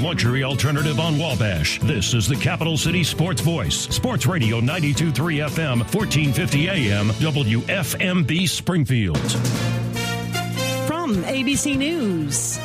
Luxury alternative on Wabash. This is the Capital City Sports Voice. Sports Radio 923 FM, 1450 AM, WFMB Springfield. From ABC News.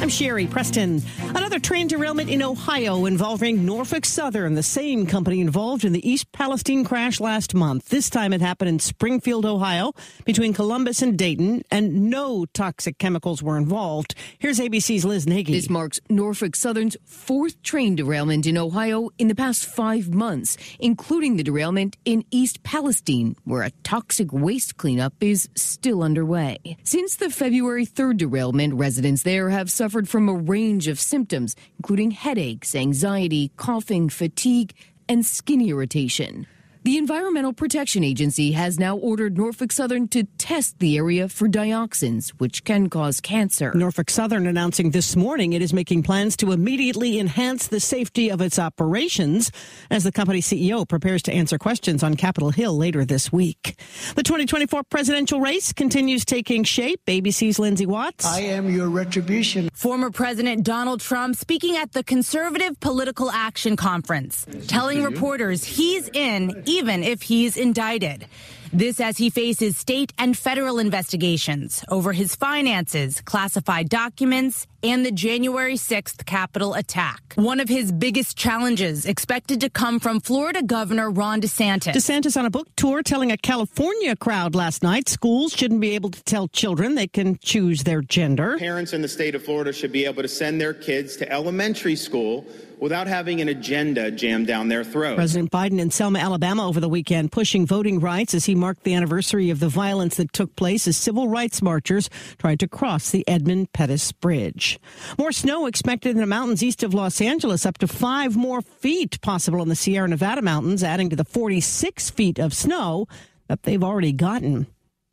I'm Sherry Preston. Another train derailment in Ohio involving Norfolk Southern, the same company involved in the East Palestine crash last month. This time it happened in Springfield, Ohio, between Columbus and Dayton, and no toxic chemicals were involved. Here's ABC's Liz Nagy. This marks Norfolk Southern's fourth train derailment in Ohio in the past five months, including the derailment in East Palestine, where a toxic waste cleanup is still underway. Since the February 3rd derailment, residents there have suffered suffered from a range of symptoms, including headaches, anxiety, coughing, fatigue, and skin irritation. The Environmental Protection Agency has now ordered Norfolk Southern to test the area for dioxins, which can cause cancer. Norfolk Southern announcing this morning it is making plans to immediately enhance the safety of its operations as the company CEO prepares to answer questions on Capitol Hill later this week. The 2024 presidential race continues taking shape. ABC's Lindsay Watts. I am your retribution. Former President Donald Trump speaking at the Conservative Political Action Conference, telling reporters he's in even if he's indicted. This as he faces state and federal investigations over his finances, classified documents, and the January 6th Capitol attack. One of his biggest challenges expected to come from Florida Governor Ron DeSantis. DeSantis on a book tour telling a California crowd last night schools shouldn't be able to tell children they can choose their gender. Parents in the state of Florida should be able to send their kids to elementary school without having an agenda jammed down their throat. President Biden in Selma, Alabama over the weekend pushing voting rights as he marked the anniversary of the violence that took place as civil rights marchers tried to cross the Edmund Pettus Bridge. More snow expected in the mountains east of Los Angeles, up to five more feet possible in the Sierra Nevada mountains, adding to the 46 feet of snow that they've already gotten.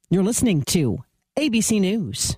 You're listening to ABC News.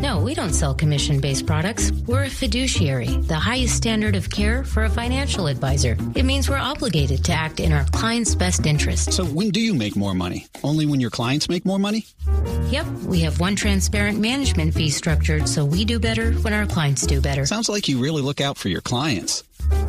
No, we don't sell commission based products. We're a fiduciary, the highest standard of care for a financial advisor. It means we're obligated to act in our client's best interest. So, when do you make more money? Only when your clients make more money? Yep, we have one transparent management fee structured so we do better when our clients do better. Sounds like you really look out for your clients.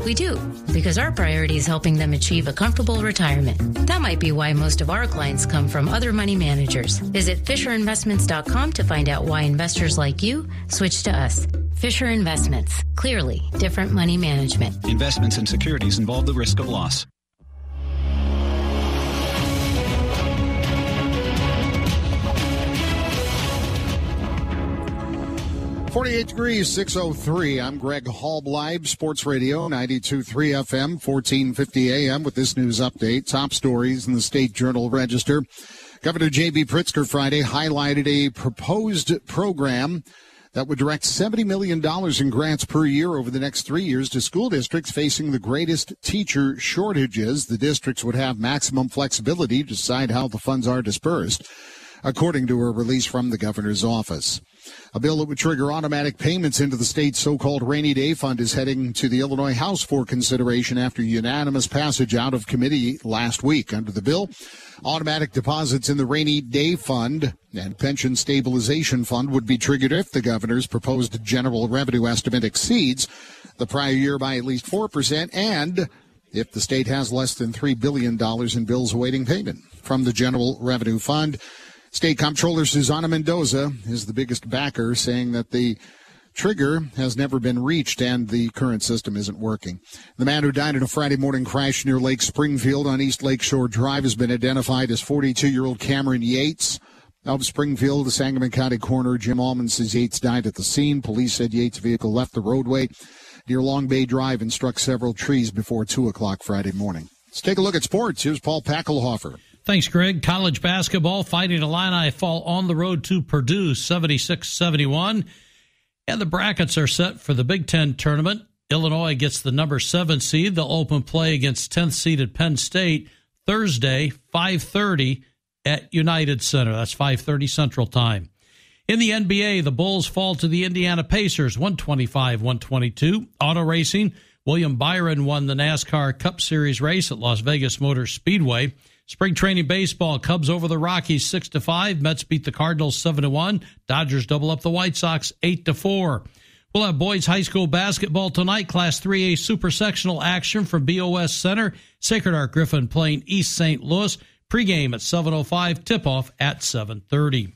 We do, because our priority is helping them achieve a comfortable retirement. That might be why most of our clients come from other money managers. Visit FisherInvestments.com to find out why investors like you switch to us. Fisher Investments. Clearly, different money management. Investments and securities involve the risk of loss. 48 degrees, 603. I'm Greg Halbleib, Sports Radio, 92.3 FM, 1450 AM with this news update. Top stories in the State Journal Register. Governor J.B. Pritzker Friday highlighted a proposed program that would direct $70 million in grants per year over the next three years to school districts facing the greatest teacher shortages. The districts would have maximum flexibility to decide how the funds are dispersed, according to a release from the governor's office. A bill that would trigger automatic payments into the state's so-called rainy day fund is heading to the Illinois House for consideration after unanimous passage out of committee last week. Under the bill, automatic deposits in the rainy day fund and pension stabilization fund would be triggered if the governor's proposed general revenue estimate exceeds the prior year by at least 4% and if the state has less than $3 billion in bills awaiting payment from the general revenue fund. State Comptroller Susana Mendoza is the biggest backer, saying that the trigger has never been reached and the current system isn't working. The man who died in a Friday morning crash near Lake Springfield on East Lakeshore Drive has been identified as 42 year old Cameron Yates. Of Springfield, the Sangamon County coroner Jim Allman says Yates died at the scene. Police said Yates' vehicle left the roadway near Long Bay Drive and struck several trees before 2 o'clock Friday morning. Let's take a look at sports. Here's Paul Packelhofer. Thanks, Greg. College basketball fighting Illini fall on the road to Purdue 76 71. And the brackets are set for the Big Ten tournament. Illinois gets the number seven seed. They'll open play against 10th seeded Penn State Thursday, 530 at United Center. That's 530 Central Time. In the NBA, the Bulls fall to the Indiana Pacers 125 122. Auto racing, William Byron won the NASCAR Cup Series race at Las Vegas Motor Speedway. Spring training baseball, Cubs over the Rockies six to five. Mets beat the Cardinals seven to one. Dodgers double up the White Sox eight to four. We'll have boys high school basketball tonight. Class 3A super sectional action from BOS Center. Sacred Heart Griffin playing East St. Louis. Pregame at 7:05. Tip off at 7:30.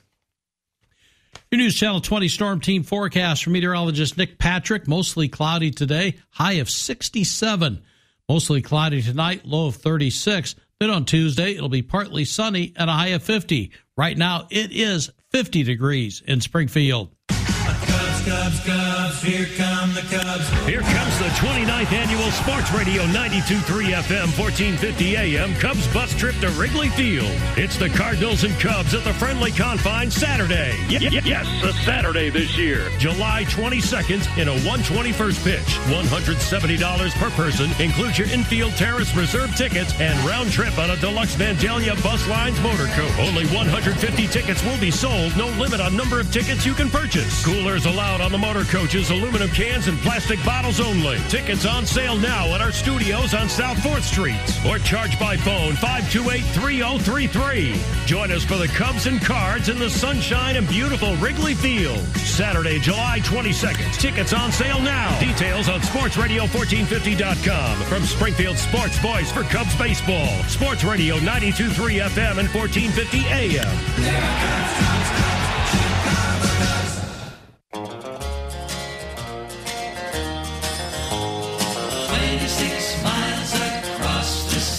Your News Channel 20 Storm Team forecast from meteorologist Nick Patrick. Mostly cloudy today. High of 67. Mostly cloudy tonight. Low of 36. Then on Tuesday, it'll be partly sunny and a high of 50. Right now, it is 50 degrees in Springfield. Cubs, Cubs, Cubs, here come the Cubs. Here comes the 29th annual Sports Radio 92.3 FM, 1450 AM Cubs bus trip to Wrigley Field. It's the Cardinals and Cubs at the friendly confines Saturday. Y- y- yes, a Saturday this year. July 22nd in a 121st pitch. $170 per person includes your infield terrace reserve tickets and round trip on a deluxe Vandalia Bus Lines motor coach. Only 150 tickets will be sold. No limit on number of tickets you can purchase. Coolers allowed on the motor coaches, aluminum cans and plastic bottles only. Tickets on sale now at our studios on South 4th Street or charge by phone 528-3033. Join us for the Cubs and Cards in the sunshine and beautiful Wrigley Field. Saturday, July 22nd. Tickets on sale now. Details on sportsradio1450.com. From Springfield Sports Voice for Cubs Baseball. Sports Radio 92.3 FM and 1450 AM.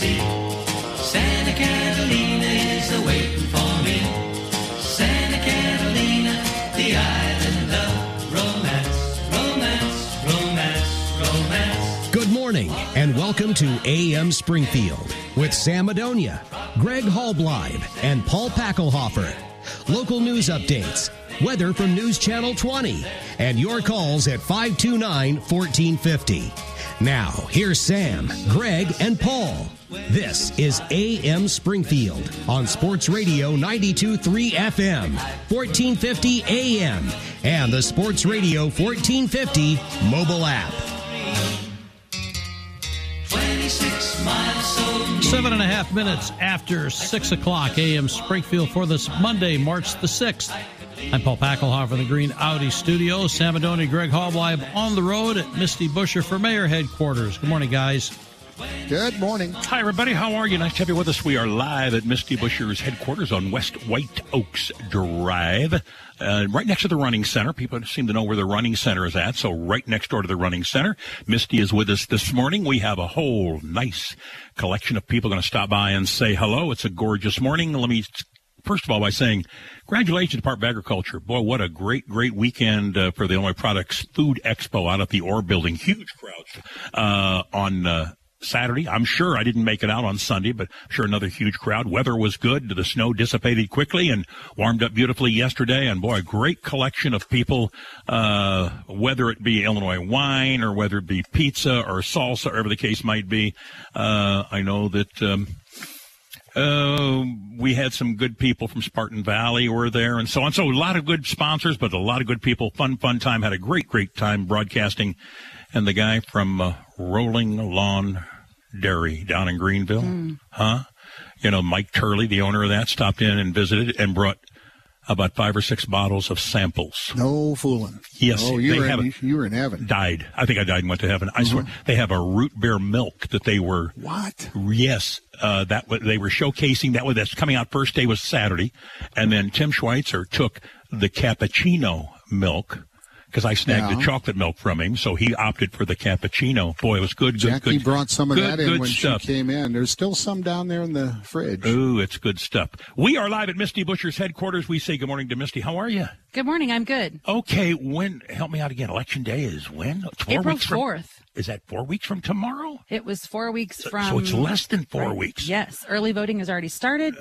Santa Catalina is awaiting for me. Santa Catalina, the island of romance, romance, romance, romance. Good morning and welcome to AM Springfield with Sam Madonia, Greg Halbleib, and Paul Packelhofer. Local news updates, weather from News Channel 20, and your calls at 529 1450. Now, here's Sam, Greg, and Paul. This is AM Springfield on Sports Radio 923 FM, 1450 AM, and the Sports Radio 1450 mobile app. 26 miles so Seven and a half minutes after six o'clock AM Springfield for this Monday, March the 6th. I'm Paul Packelhoff in the Green Audi studio. Sam Madonia, Greg Halbleib on the road at Misty Buscher for Mayor headquarters. Good morning, guys. Good morning. Hi, everybody. How are you? Nice to have you with us. We are live at Misty Buscher's headquarters on West White Oaks Drive, uh, right next to the running center. People seem to know where the running center is at, so right next door to the running center. Misty is with us this morning. We have a whole nice collection of people going to stop by and say hello. It's a gorgeous morning. Let me first of all by saying congratulations Department of Agriculture. Boy, what a great, great weekend uh, for the Illinois Products Food Expo out at the Orr Building. Huge crowds uh, on uh, Saturday. I'm sure I didn't make it out on Sunday, but I'm sure another huge crowd. Weather was good. The snow dissipated quickly and warmed up beautifully yesterday. And boy, a great collection of people, uh, whether it be Illinois wine or whether it be pizza or salsa, whatever the case might be. Uh, I know that, um, uh, we had some good people from Spartan Valley were there and so on. So a lot of good sponsors, but a lot of good people. Fun, fun time. Had a great, great time broadcasting. And the guy from uh, Rolling Lawn Dairy down in Greenville, huh? You know, Mike Turley, the owner of that, stopped in and visited and brought about five or six bottles of samples. No fooling. Yes, Oh, you they were, have in, a- you were in heaven. Died. I think I died and went to heaven. I swear. They have a root beer milk that they were. What? Yes, uh, that they were showcasing. That was that's coming out. First day was Saturday, and then Tim Schweitzer took the cappuccino milk because I snagged Yeah. the chocolate milk from him, so he opted for the cappuccino. Boy, it was good. good Jackie good, brought some of good, that in when stuff. she came in. There's still some down there in the fridge. Ooh, it's good stuff. We are live at Misty Buscher's headquarters. We say good morning to Misty. How are you? Good morning. I'm good. Okay, when? Help me out again. Election day is when? Four April 4th. Is that four weeks from tomorrow? It was four weeks So- from. so it's less than four Right. weeks. Yes. Early voting has already started.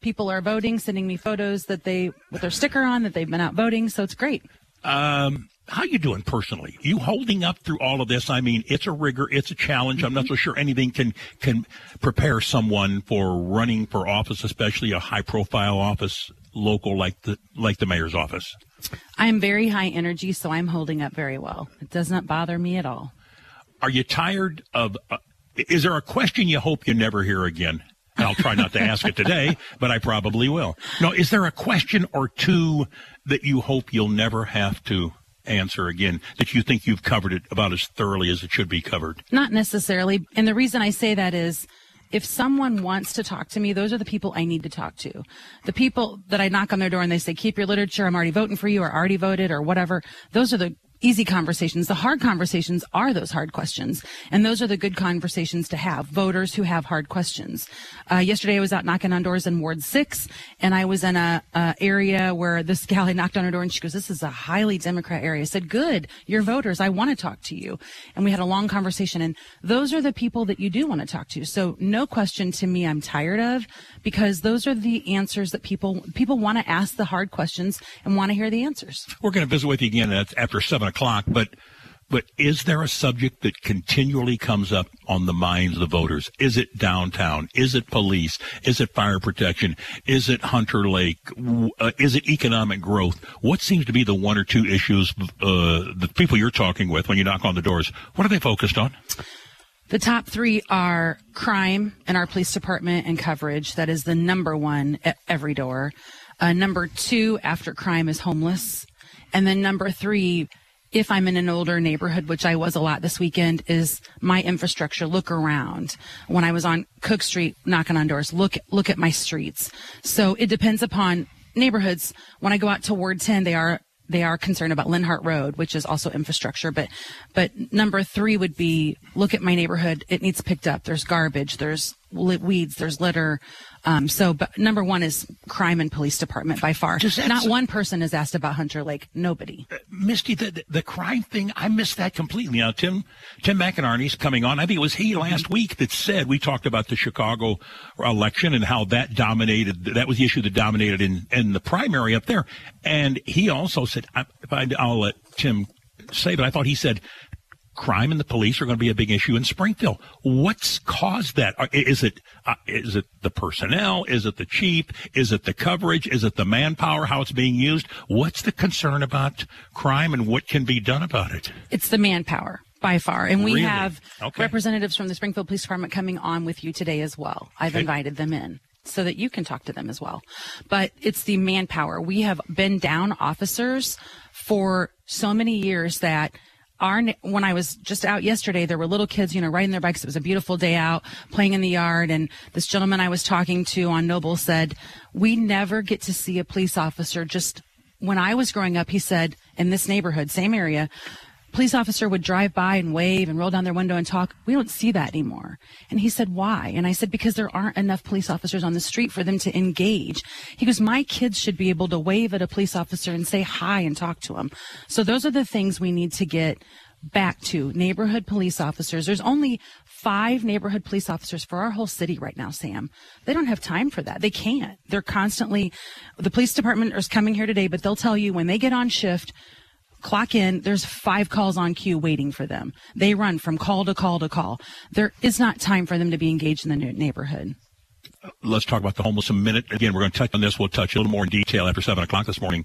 People are voting, sending me photos that they, with their sticker on, that they've been out voting. So it's great. Um, how you doing personally? You holding up through all of this? I mean, it's a rigor, it's a challenge. I'm not so sure anything can can prepare someone for running for office, especially a high profile office, local like the like the mayor's office. I am very high energy, so I'm holding up very well. It does not bother me at all. Are you tired of? Uh, is there a question you hope you never hear again? And I'll try not to ask it today, but I probably will. No, is there a question or two that you hope you'll never have to answer again that you think you've covered it about as thoroughly as it should be covered? Not necessarily. And the reason I say that is if someone wants to talk to me, those are the people I need to talk to. The people that I knock on their door and they say, keep your literature, I'm already voting for you, or already voted, or whatever, those are the easy conversations. The hard conversations are those hard questions. And those are the good conversations to have. Voters who have hard questions. Uh, yesterday I was out knocking on doors in Ward 6 and I was in a, a area where this gal had knocked on her door and she goes, this is a highly Democrat area. I said, good. You're voters. I want to talk to you. And we had a long conversation and those are the people that you do want to talk to. So no question to me I'm tired of because those are the answers that people, people want to ask the hard questions and want to hear the answers. We're going to visit with you again after seven o'clock, but but is there a subject that continually comes up on the minds of the voters? Is it downtown? Is it police? Is it fire protection? Is it Hunter Lake? Uh, is it economic growth? What seems to be the one or two issues uh, the people you're talking with when you knock on the doors? What are they focused on? The top three are crime in our police department and coverage. That is the number one at every door. Uh, number two after crime is homeless. And then number three, if I'm in an older neighborhood, which I was a lot this weekend, is my infrastructure. Look around. When I was on Cook Street knocking on doors, look, look at my streets. So it depends upon neighborhoods. When I go out to Ward 10, they are they are concerned about Linhart Road, which is also infrastructure. But, but number three would be look at my neighborhood. It needs picked up. There's garbage. There's weeds. There's litter. Um, so, but number one is crime and police department by far. Not one person is asked about Hunter Lake. Nobody. Misty, the, the, the crime thing, I missed that completely. Now, Tim, Tim McInerney's coming on. I think it was he last week that said, we talked about the Chicago election and how that dominated, that was the issue that dominated in, in the primary up there. And he also said, I, I, I'll let Tim say, but I thought he said, crime and the police are going to be a big issue in Springfield. What's caused that? Are- it uh, is it the personnel? Is it the chief? Is it the coverage? Is it the manpower? How it's being used? What's the concern about crime and what can be done about it? It's the manpower by far. And we Really? have Okay. representatives from the Springfield Police Department coming on with you today as well. I've Okay. invited them in so that you can talk to them as well. But it's the manpower. We have been down officers for so many years that our when I was just out yesterday, there were little kids, you know, riding their bikes. It was a beautiful day out, playing in the yard. And this gentleman I was talking to on Noble said, "We never get to see a police officer just when I was growing up, he said, in this neighborhood, same area, police officer would drive by and wave and roll down their window and talk. We don't see that anymore. And he said, why? And I said, because there aren't enough police officers on the street for them to engage. He goes, my kids should be able to wave at a police officer and say hi and talk to him. So those are the things we need to get back to neighborhood police officers. There's only five neighborhood police officers for our whole city right now, Sam. They don't have time for that. They can't. They're constantly, the police department is coming here today, but they'll tell you when they get on shift, clock in, there's five calls on queue waiting for them. They run from call to call to call. There is not time for them to be engaged in the neighborhood. Let's talk about the homeless a minute. Again, we're going to touch on this. We'll touch a little more in detail after 7 o'clock this morning.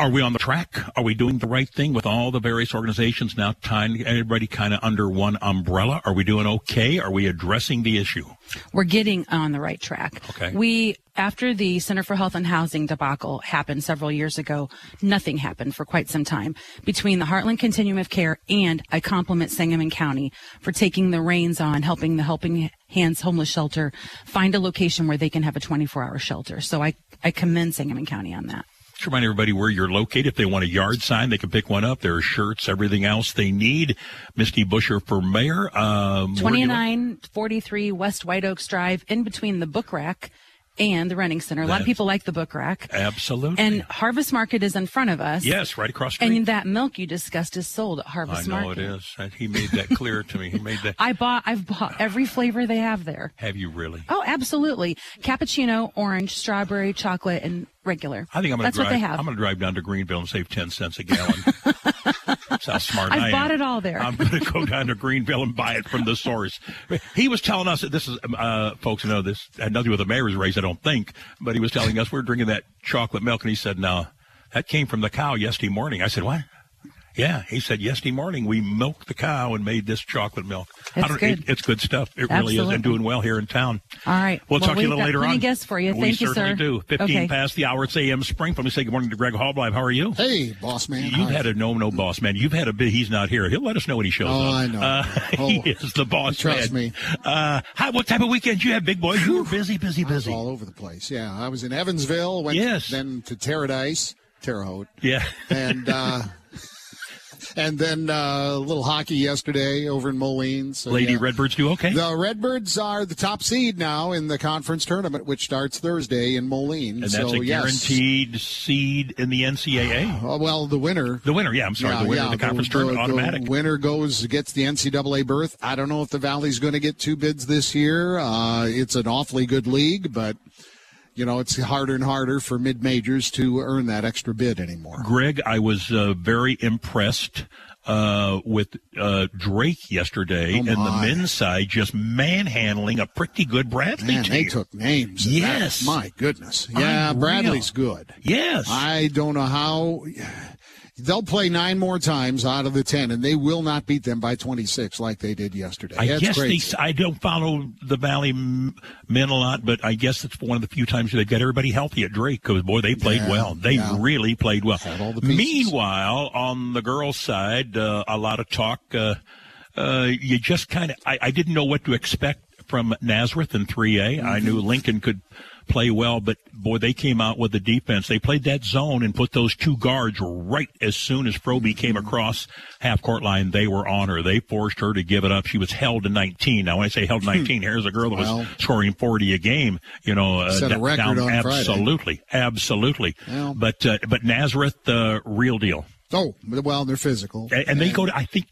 Are we on the track? Are we doing the right thing with all the various organizations now tying everybody kind of under one umbrella? Are we doing okay? Are we addressing the issue? We're getting on the right track. Okay. We, after the Center for Health and Housing debacle happened several years ago, nothing happened for quite some time. Between the Heartland Continuum of Care and I compliment Sangamon County for taking the reins on helping the Helping Hands Homeless Shelter find a location where they can have a 24 hour shelter. So I, I commend Sangamon County on that. Just remind everybody where you're located. If they want a yard sign, they can pick one up. There are shirts, everything else they need. Misty Buscher for mayor. Um, you- 2943 West White Oaks Drive, in between the book rack and the running center. A lot of people like the book rack. Absolutely. And Harvest Market is in front of us. yes, right across the street. And that milk you discussed is sold at Harvest Market. I know Market. it is. He made that clear to me. He made that. I bought I've bought every flavor they have there. Have you really? Oh, absolutely. Cappuccino, orange, strawberry, chocolate, and regular. I think I'm going to drive. what they have. I'm going to drive down to Greenville and save ten cents a gallon. That's how smart I've I am. bought it all there. I'm going to go down to Greenville and buy it from the source. He was telling us that this is, uh, folks know this had nothing with the mayor's race, I don't think, but he was telling us we are drinking that chocolate milk, and he said, "No, that came from the cow yesterday morning." I said, "What?" Yeah, he said yesterday morning we milked the cow and made this chocolate milk. I It's don't, good. It, it's good stuff. It really is, Absolutely. and doing well here in town. All right. We'll, Well, talk to you a we've little got later plenty on. of guests for you. We Thank you, certainly sir. do. 15 Okay. past the hour. It's AM Springfield. We say good morning to Greg Halbleib. How are you? Hey, boss man. You've Hi. had a no, no boss man. You've had a bit. He's not here. He'll let us know when he shows up. Oh, up. I know. Uh, Oh, he is the boss trust man. me. Uh, hi, what type of weekend you had, big boy? You were busy, busy, I was busy. all over the place. Yeah, I was in Evansville. Went Yes. then to Terradice, Terre Haute, Yeah. and uh, and then uh, a little hockey yesterday over in Moline. So, Lady yeah. Redbirds do okay. The Redbirds are the top seed now in the conference tournament, which starts Thursday in Moline. and that's so, a yes. guaranteed seed in the NCAA. Uh, well, the winner. The winner, yeah, I'm sorry, Yeah, the winner yeah, of the conference tournament, automatic. The winner goes gets the NCAA berth. I don't know if the Valley's going to get two bids this year. Uh, it's an awfully good league, but you know it's harder and harder for mid majors to earn that extra bid anymore. Greg, I was uh, very impressed uh, with uh, Drake yesterday Oh, and the men's side just manhandling a pretty good Bradley Man, team. they took names. and that- Yes. my goodness. Yeah, Unreal. Bradley's good. Yes. I don't know how. They'll play nine more times out of the ten, and they will not beat them by 26 like they did yesterday. I That's guess they. I don't follow the Valley men a lot, but I guess it's one of the few times they've got everybody healthy at Drake because, boy, they played Yeah, well. They yeah. really played well. Meanwhile, on the girls' side, uh, a lot of talk. Uh, uh, you just kind of, I, I didn't know what to expect from Nazareth in 3A. I knew Mm-hmm. Lincoln could play well, but boy, they came out with the defense. They played that zone and put those two guards right as soon as Froby came Mm-hmm. across half court line. They were on her. They forced her to give it up. She was held to 19. Now, when I say held to 19, here's a girl that was Hmm. Well. scoring 40 a game. You know, uh, Set a d- record down, on Friday. absolutely, absolutely. Well. But uh, but Nazareth, uh, real deal. Oh, well, they're physical. And, and they go to, I think,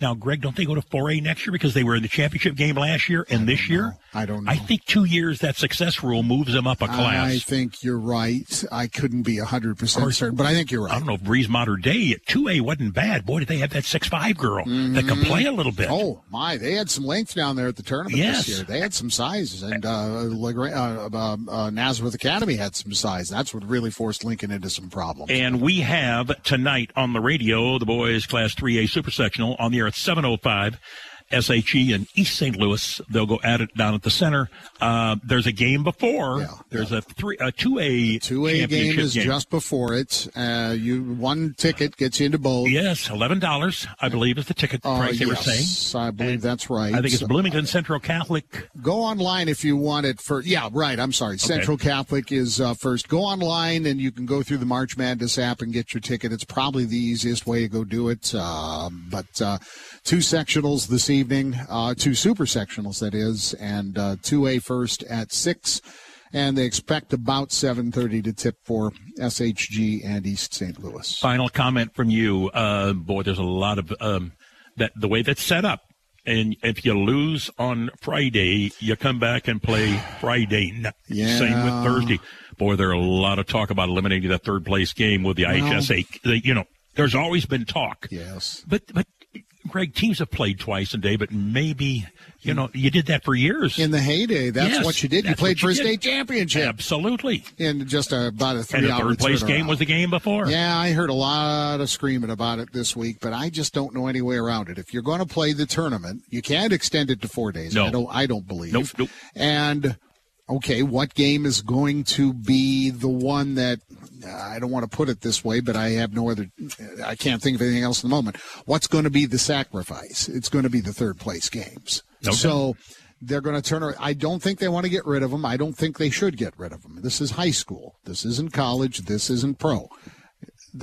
now, Greg, don't they go to 4A next year because they were in the championship game last year and this year? I don't know. I think two years, that success rule moves them up a class. I think you're right. I couldn't be 100% certain, but I think you're right. I don't know if Breese Mater Dei at 2A wasn't bad. Boy, did they have that six five girl that can play a little bit. Oh, my. They had some length down there at the tournament Yes. this year. They had some size, and uh, uh, uh, uh, Nazareth Academy had some size. That's what really forced Lincoln into some problems. And we have tonight on the radio the boys Class 3A Super Sectional on the air at 7:05. SHE in East St. Louis. They'll go at it down at the center. Uh, there's a game before. there's a three, a two A, Two A game is just before it. Uh, you one ticket gets you into both. Yes, eleven dollars, I believe, is the ticket Uh, price they were saying. I believe that's right. I think it's Bloomington Central Catholic. Go online if you want it for. Yeah, right. I'm sorry. Central Catholic is uh, first. Go online and you can go through the March Madness app and get your ticket. It's probably the easiest way to go do it. Uh, but uh, two sectionals this evening, uh, two super sectionals that is, and uh, two A first at six. And they expect about 7:30 to tip for SHG and East St. Louis. Final comment from you. Uh, boy, there's a lot of um, that the way that's set up. And if you lose on Friday, you come back and play Friday. night. Yeah. Same with Thursday. Boy, there are a lot of talk about eliminating that third place game with the Well- IHSA. They- You know, there's always been talk. Yes. But but Greg, teams have played twice a day, but maybe you know you did that for years In the heyday, that's Yes, what you did. You played for a you did. state championship. Absolutely. In just a, about a three the hour third place game was the game before. Yeah, I heard a lot of screaming about it this week, but I just don't know any way around it. If you're going to play the tournament, you can't extend it to four days. No. I don't. I don't believe. Nope, nope. And okay, what game is going to be the one that I don't want to put it this way, but I have no other. I can't think of anything else in the moment. What's going to be the sacrifice? It's going to be the third place games. Okay. So they're going to turn. I don't think they want to get rid of them. I don't think they should get rid of them. This is high school. This isn't college. This isn't pro.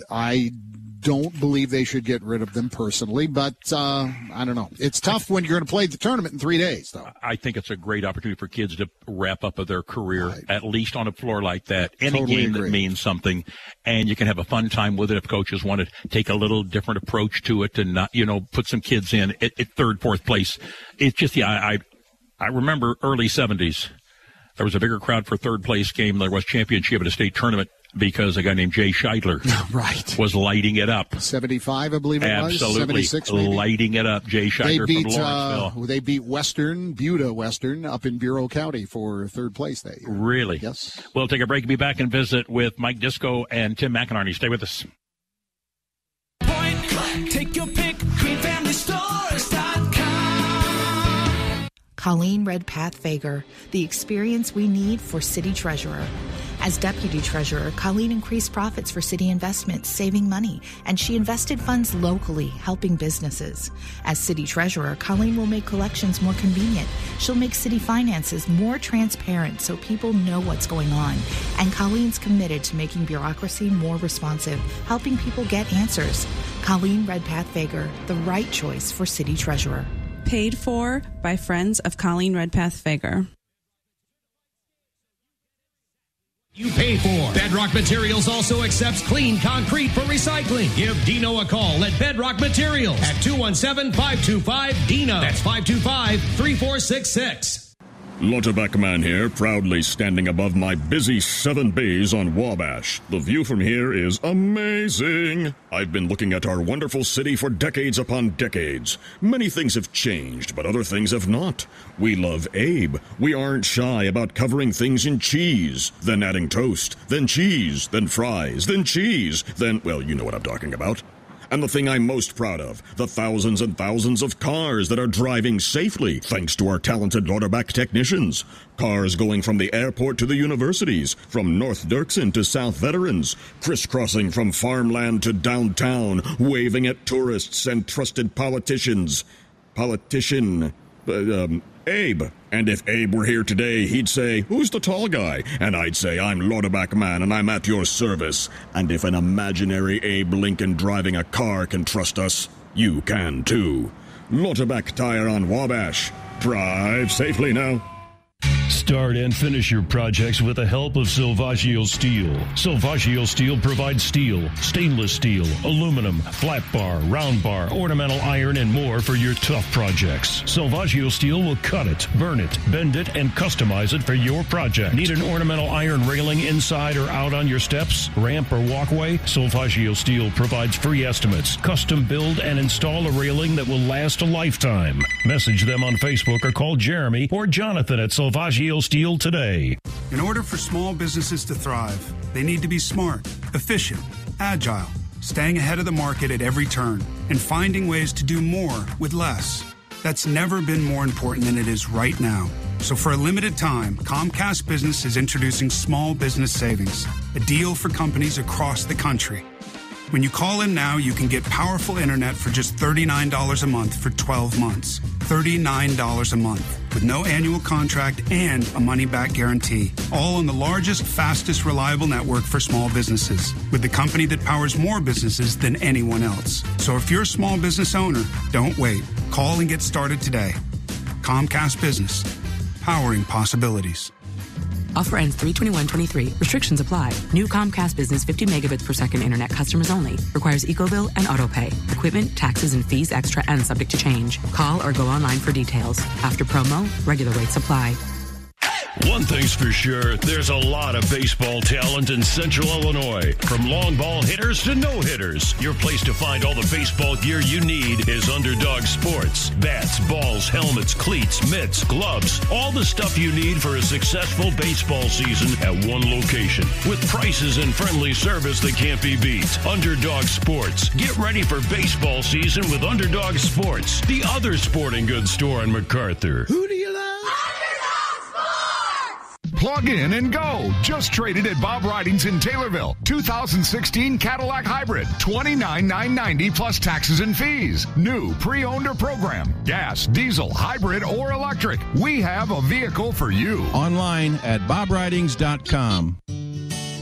I don't believe they should get rid of them personally, but uh, I don't know. It's tough when you're going to play the tournament in three days, though. I think it's a great opportunity for kids to wrap up their career, right. at least on a floor like that. Any totally game agree. that means something, and you can have a fun time with it if coaches want to take a little different approach to it and not, you know, put some kids in at, at third, fourth place. It's just, yeah, I, I remember early 70s. There was a bigger crowd for third place game. There was championship at a state tournament because a guy named Jay Shidler right. was lighting it up. 75, I believe it Absolutely. was. 76, maybe. lighting it up. Jay Shidler they beat, from Lawrenceville. Uh, they beat Western, Buda Western, up in Bureau County for third place that year. Really? Yes. We'll take a break and be back and visit with Mike Disco and Tim McInerney. Stay with us. Point, take your Colleen Redpath Fager, the experience we need for city treasurer. As deputy treasurer, Colleen increased profits for city investments, saving money, and she invested funds locally, helping businesses. As city treasurer, Colleen will make collections more convenient. She'll make city finances more transparent so people know what's going on. And Colleen's committed to making bureaucracy more responsive, helping people get answers. Colleen Redpath Fager, the right choice for city treasurer paid for by friends of Colleen Redpath Fager. You pay for. Bedrock Materials also accepts clean concrete for recycling. Give Dino a call at Bedrock Materials at 217 525 Dino. That's 525 3466. Lauterbach Man here, proudly standing above my busy seven bays on Wabash. The view from here is amazing. I've been looking at our wonderful city for decades upon decades. Many things have changed, but other things have not. We love Abe. We aren't shy about covering things in cheese, then adding toast, then cheese, then fries, then cheese, then, well, you know what I'm talking about. And the thing I'm most proud of, the thousands and thousands of cars that are driving safely thanks to our talented Lauterbach technicians. Cars going from the airport to the universities, from North Dirksen to South Veterans, crisscrossing from farmland to downtown, waving at tourists and trusted politicians. Politician. Um, Abe. And if Abe were here today, he'd say, Who's the tall guy? And I'd say, I'm Lauterbach Man and I'm at your service. And if an imaginary Abe Lincoln driving a car can trust us, you can too. Lauterbach Tire on Wabash. Drive safely now. Start and finish your projects with the help of Selvaggio Steel. Selvaggio Steel provides steel, stainless steel, aluminum, flat bar, round bar, ornamental iron, and more for your tough projects. Selvaggio Steel will cut it, burn it, bend it, and customize it for your project. Need an ornamental iron railing inside or out on your steps, ramp, or walkway? Selvaggio Steel provides free estimates, custom build, and install a railing that will last a lifetime. Message them on Facebook or call Jeremy or Jonathan at Selvaggio Steel today. In order for small businesses to thrive, they need to be smart, efficient, agile, staying ahead of the market at every turn, and finding ways to do more with less. That's never been more important than it is right now. So, for a limited time, Comcast Business is introducing Small Business Savings, a deal for companies across the country. When you call in now, you can get powerful internet for just $39 a month for 12 months. $39 a month with no annual contract and a money back guarantee. All on the largest, fastest, reliable network for small businesses with the company that powers more businesses than anyone else. So if you're a small business owner, don't wait. Call and get started today. Comcast Business, powering possibilities. Offer ends 321.23. Restrictions apply. New Comcast Business 50 megabits per second internet customers only. Requires EcoBill and AutoPay. Equipment, taxes, and fees extra and subject to change. Call or go online for details. After promo, regular rates apply. One thing's for sure, there's a lot of baseball talent in Central Illinois. From long ball hitters to no hitters, your place to find all the baseball gear you need is Underdog Sports. Bats, balls, helmets, cleats, mitts, gloves, all the stuff you need for a successful baseball season at one location. With prices and friendly service that can't be beat. Underdog Sports. Get ready for baseball season with Underdog Sports, the other sporting goods store in MacArthur. Who do you love? Plug in and go. Just traded at Bob Ridings in Taylorville. 2016 Cadillac Hybrid. 29990 plus taxes and fees. New, pre-owned or program. Gas, diesel, hybrid, or electric. We have a vehicle for you. Online at bobridings.com.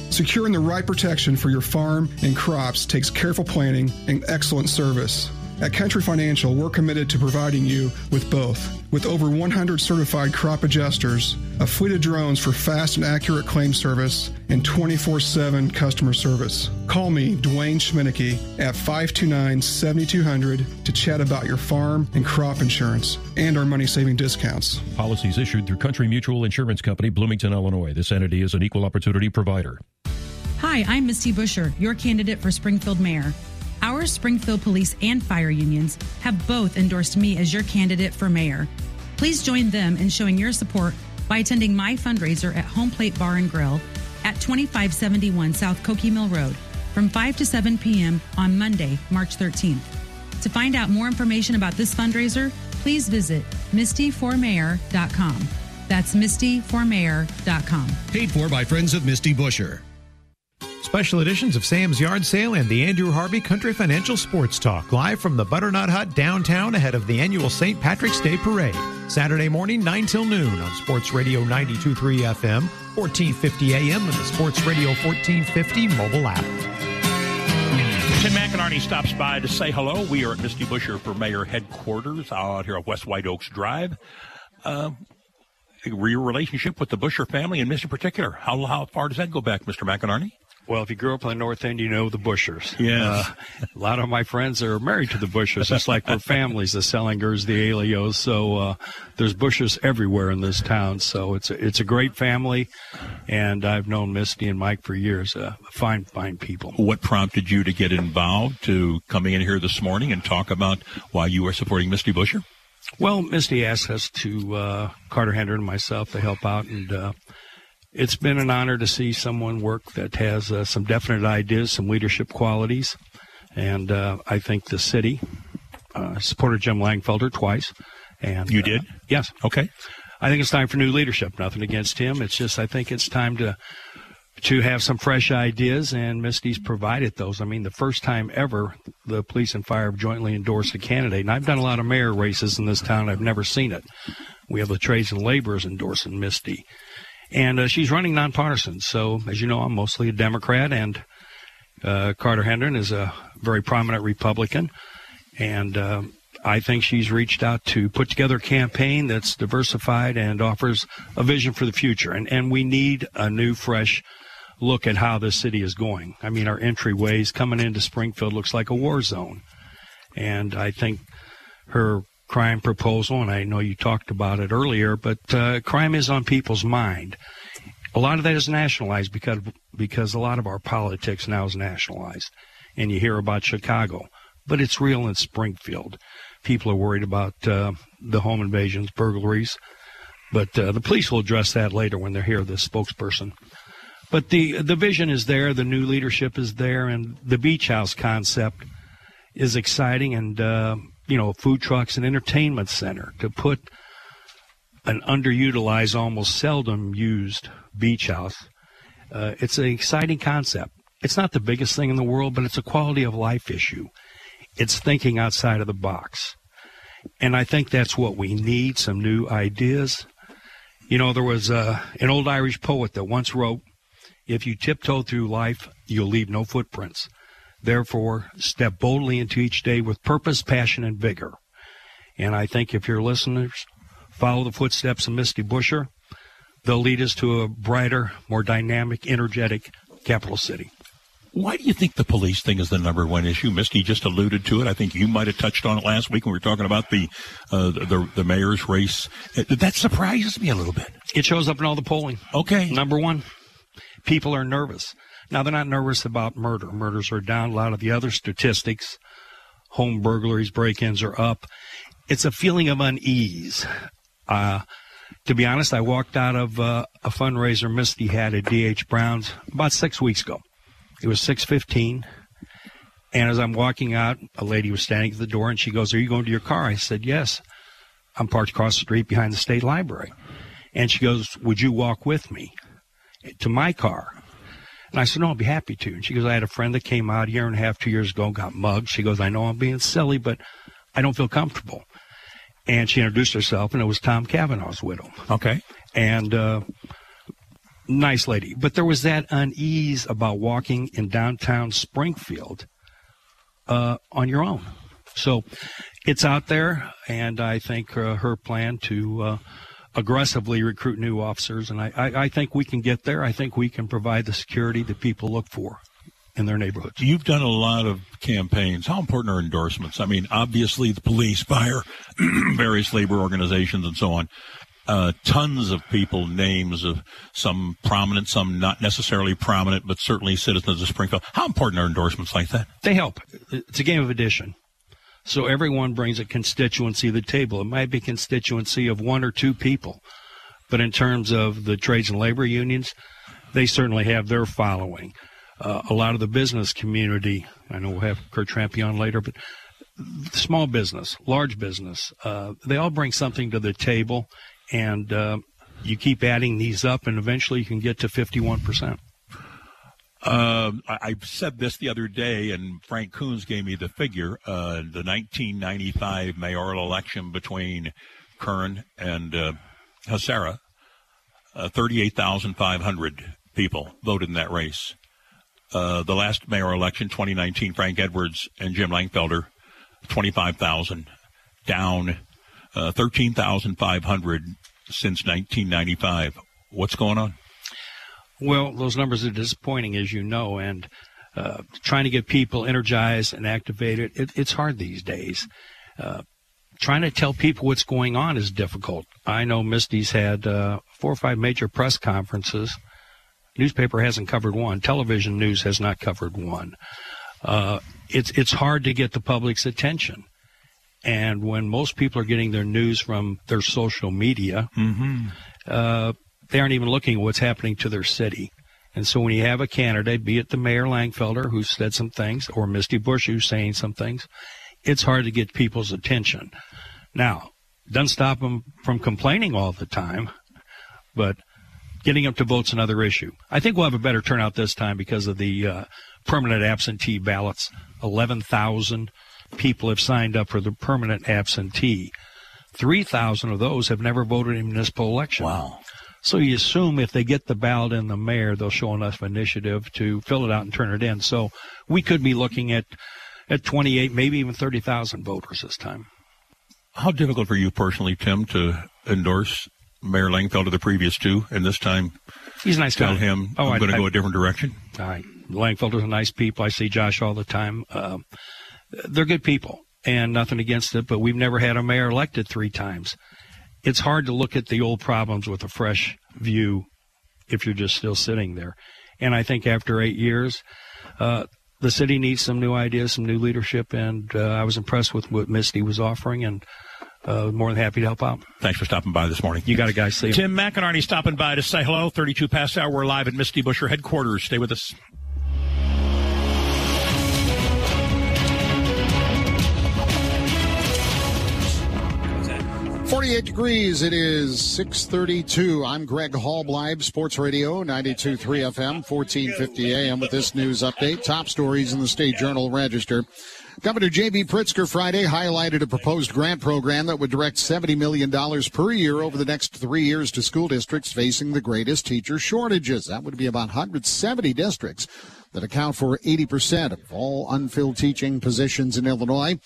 Securing the right protection for your farm and crops takes careful planning and excellent service. At Country Financial, we're committed to providing you with both. With over 100 certified crop adjusters, a fleet of drones for fast and accurate claim service, and 24 7 customer service. Call me, Dwayne Schminicki, at 529 7200 to chat about your farm and crop insurance and our money saving discounts. Policies issued through Country Mutual Insurance Company, Bloomington, Illinois. This entity is an equal opportunity provider. Hi, I'm Misty Buscher, your candidate for Springfield Mayor. Our Springfield Police and Fire unions have both endorsed me as your candidate for mayor. Please join them in showing your support by attending my fundraiser at Home Plate Bar and Grill at 2571 South Koke Mill Road from 5 to 7 p.m. on Monday, March 13th. To find out more information about this fundraiser, please visit mistyformayor.com. That's mistyformayor.com. Paid for by Friends of Misty Buscher. Special editions of Sam's Yard Sale and the Andrew Harvey Country Financial Sports Talk live from the Butternut Hut downtown ahead of the annual St. Patrick's Day Parade. Saturday morning, 9 till noon on Sports Radio 92.3 FM, 1450 AM, and the Sports Radio 1450 mobile app. Tim McInerney stops by to say hello. We are at Misty Buscher for Mayor headquarters out here at West White Oaks Drive. Uh, your relationship with the Buscher family and Mr. Particular, how, how far does that go back, Mr. McInerney? Well, if you grew up in the North End, you know the Buschers. Yeah. Uh, a lot of my friends are married to the Buschers. It's like we're families, the Sellingers, the Alios. So uh, there's Buschers everywhere in this town. So it's a, it's a great family. And I've known Misty and Mike for years. Uh, fine, fine people. What prompted you to get involved to coming in here this morning and talk about why you are supporting Misty Buscher? Well, Misty asked us to, uh, Carter Hendren and myself, to help out. And uh, it's been an honor to see someone work that has uh, some definite ideas, some leadership qualities, and uh, I think the city uh, supported Jim Langfelder twice. And you did? yes. Okay. I think it's time for new leadership. Nothing against him. It's just I think it's time to to have some fresh ideas, and Misty's provided those. I mean, the first time ever the police and fire have jointly endorsed a candidate, and I've done a lot of mayor races in this town. I've never seen it. We have the trades and laborers endorsing Misty and uh, she's running nonpartisan. So, as you know, I'm mostly a Democrat, and uh, Carter Hendren is a very prominent Republican, and uh, I think she's reached out to put together a campaign that's diversified and offers a vision for the future. And and we need a new, fresh look at how this city is going. I mean, our entryways coming into Springfield looks like a war zone, and I think her crime proposal, and I know you talked about it earlier, but uh, crime is on people's mind. A lot of that is nationalized because because a lot of our politics now is nationalized, and you hear about Chicago, but it's real in Springfield. People are worried about uh, the home invasions, burglaries, but uh, the police will address that later when they're here. The spokesperson. But the the vision is there, the new leadership is there, and the beach house concept is exciting and uh, you know, food trucks and entertainment center to put an underutilized, almost seldom used beach house. Uh, it's an exciting concept. It's not the biggest thing in the world, but it's a quality of life issue. It's thinking outside of the box. And I think that's what we need some new ideas. You know, there was uh, an old Irish poet that once wrote, If you tiptoe through life, you'll leave no footprints. Therefore, step boldly into each day with purpose, passion, and vigor. And I think if your listeners follow the footsteps of Misty Buscher, they'll lead us to a brighter, more dynamic, energetic capital city. Why do you think the police thing is the number one issue? Misty just alluded to it. I think you might have touched on it last week when we were talking about the uh, the, the mayor's race. Uh, that surprises me a little bit. It shows up in all the polling. Okay, number one, people are nervous. Now, they're not nervous about murder. Murders are down. A lot of the other statistics, home burglaries, break ins are up. It's a feeling of unease. Uh, to be honest, I walked out of uh, a fundraiser Misty had at DH Brown's about six weeks ago. It was 6:15, and as I'm walking out, a lady was standing at the door, and she goes, "Are you going to your car?" I said, "Yes." I'm parked across the street behind the state library. And she goes, Would you walk with me to my car? And I said, No, I'll be happy to. And she goes, I had a friend that came out a year and a half, two years ago, got mugged. She goes, I know I'm being silly, but I don't feel comfortable. And she introduced herself, and it was Tom Cavanaugh's widow. Okay. And uh, nice lady. But there was that unease about walking in downtown Springfield uh, on your own. So it's out there, and I think uh, her plan to uh, aggressively recruit new officers, and I, I, I think we can get there. I think we can provide the security that people look for in their neighborhoods. You've done a lot of campaigns. How important are endorsements? I mean, obviously the police, fire, various labor organizations, and so on. Uh, tons of people, names of some prominent, some not necessarily prominent, but certainly citizens of Springfield. How important are endorsements like that? They help. It's a game of addition. So everyone brings a constituency to the table. It might be constituency of one or two people, but in terms of the trades and labor unions, they certainly have their following. Uh, a lot of the business community, I know we'll have Kurt Trampion later, but small business, large business, uh, they all bring something to the table, and uh, you keep adding these up, and eventually you can get to 51%. Uh, I, I, said this the other day, and Frank Coons gave me the figure. Uh, the 1995 mayoral election between Kern and uh, uh, 38,500 people voted in that race. Uh, the last mayoral election, 2019, Frank Edwards and Jim Langfelder, 25,000, down uh, 13,500 since 1995. What's going on? Well, those numbers are disappointing, as you know, and uh, trying to get people energized and activated, it, it's hard these days. Uh, trying to tell people what's going on is difficult. I know Misty's had uh, four or five major press conferences. Newspaper hasn't covered one. Television news has not covered one. Uh, it's it's hard to get the public's attention. And when most people are getting their news from their social media, mm-hmm. They aren't even looking at what's happening to their city. And so when you have a candidate, be it the Mayor Langfelder who said some things or Misty Bush who's saying some things, it's hard to get people's attention. Now, doesn't stop them from complaining all the time, but getting up to vote's another issue. I think we'll have a better turnout this time because of the uh, permanent absentee ballots. 11,000 people have signed up for the permanent absentee. 3,000 of those have never voted in municipal election. Wow. So you assume if they get the ballot in the mayor, they'll show enough initiative to fill it out and turn it in. So we could be looking at at 28, maybe even 30,000 voters this time. How difficult for you personally, Tim, to endorse Mayor Langfeld Langfelder the previous two, and this time he's a nice tell guy. him oh, I'm going to go a different direction? All right. Langfelder's a nice people. I see Josh all the time. Uh, they're good people, and nothing against it, but we've never had a mayor elected three times it's hard to look at the old problems with a fresh view if you're just still sitting there. And I think after eight years, uh, the city needs some new ideas, some new leadership, and uh, I was impressed with what Misty was offering, and uh, more than happy to help out. Thanks for stopping by this morning. You got a guy. See Tim McInerney stopping by to say hello. 32 past hour. We're live at Misty Buscher headquarters. Stay with us. 48 degrees. It is 632. I'm Greg Halbleib, Sports Radio, 92.3 FM, 1450 AM with this news update. Top stories in the State Journal Register. Governor J.B. Pritzker Friday highlighted a proposed grant program that would direct $70 million per year over the next three years to school districts facing the greatest teacher shortages. That would be about 170 districts that account for 80% of all unfilled teaching positions in Illinois.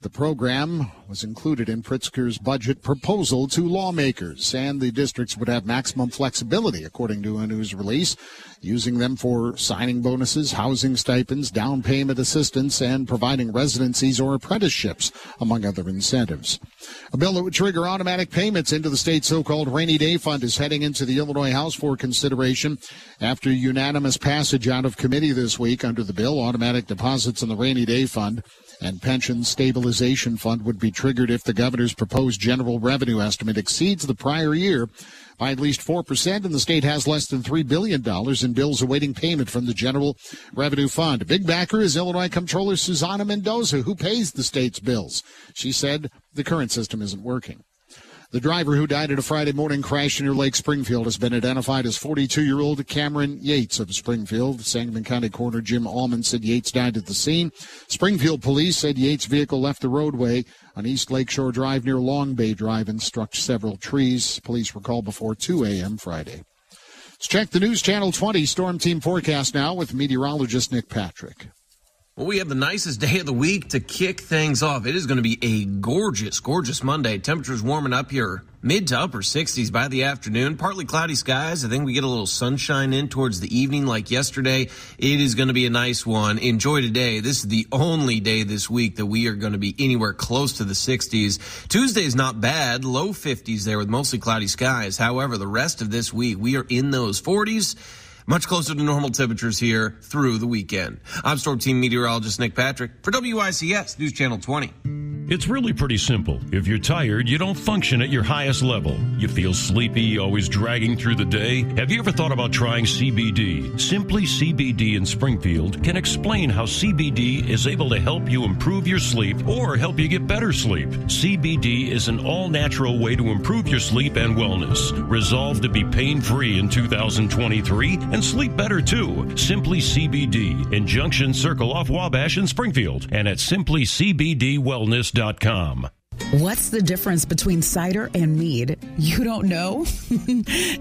The program was included in Pritzker's budget proposal to lawmakers, and the districts would have maximum flexibility, according to a news release, using them for signing bonuses, housing stipends, down payment assistance, and providing residencies or apprenticeships, among other incentives. A bill that would trigger automatic payments into the state's so-called rainy day fund is heading into the Illinois House for consideration after unanimous passage out of committee this week under the bill. Automatic deposits in the rainy day fund and pension stabilization fund would be triggered if the governor's proposed general revenue estimate exceeds the prior year by at least 4%, and the state has less than $3 billion in bills awaiting payment from the General Revenue Fund. A big backer is Illinois Comptroller Susana Mendoza, who pays the state's bills. She said the current system isn't working. The driver who died in a Friday morning crash near Lake Springfield has been identified as 42 year old Cameron Yates of Springfield. Sangamon County Coroner Jim Allman said Yates died at the scene. Springfield police said Yates' vehicle left the roadway on East Lakeshore Drive near Long Bay Drive and struck several trees. Police were called before 2 a.m. Friday. Let's check the News Channel 20 Storm Team forecast now with meteorologist Nick Patrick. Well, we have the nicest day of the week to kick things off. It is going to be a gorgeous, gorgeous Monday. Temperatures warming up here mid to upper 60s by the afternoon. Partly cloudy skies. I think we get a little sunshine in towards the evening like yesterday. It is going to be a nice one. Enjoy today. This is the only day this week that we are going to be anywhere close to the 60s. Tuesday is not bad. Low 50s there with mostly cloudy skies. However, the rest of this week, we are in those 40s much closer to normal temperatures here through the weekend. I'm Storm Team Meteorologist Nick Patrick for WICS News Channel 20. It's really pretty simple. If you're tired, you don't function at your highest level. You feel sleepy, always dragging through the day. Have you ever thought about trying CBD? Simply CBD in Springfield can explain how CBD is able to help you improve your sleep or help you get better sleep. CBD is an all natural way to improve your sleep and wellness. Resolve to be pain free in 2023 and sleep better too. Simply CBD in Junction Circle off Wabash in Springfield and at simplycbdwellness.com. What's the difference between cider and mead? You don't know?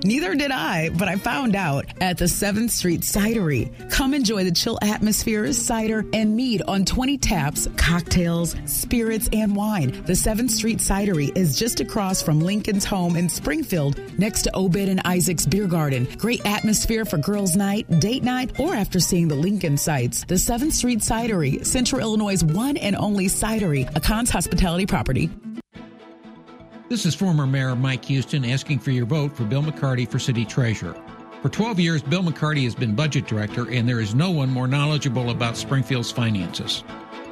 Neither did I, but I found out at the 7th Street Cidery. Come enjoy the chill atmosphere, cider, and mead on 20 taps, cocktails, spirits, and wine. The 7th Street Cidery is just across from Lincoln's home in Springfield, next to Obed and Isaac's Beer Garden. Great atmosphere for girls' night, date night, or after seeing the Lincoln sites. The 7th Street Cidery, Central Illinois' one and only cidery, a Conn's hospitality property. This is former Mayor Mike Houston asking for your vote for Bill McCarty for City Treasurer. For 12 years, Bill McCarty has been budget director, and there is no one more knowledgeable about Springfield's finances.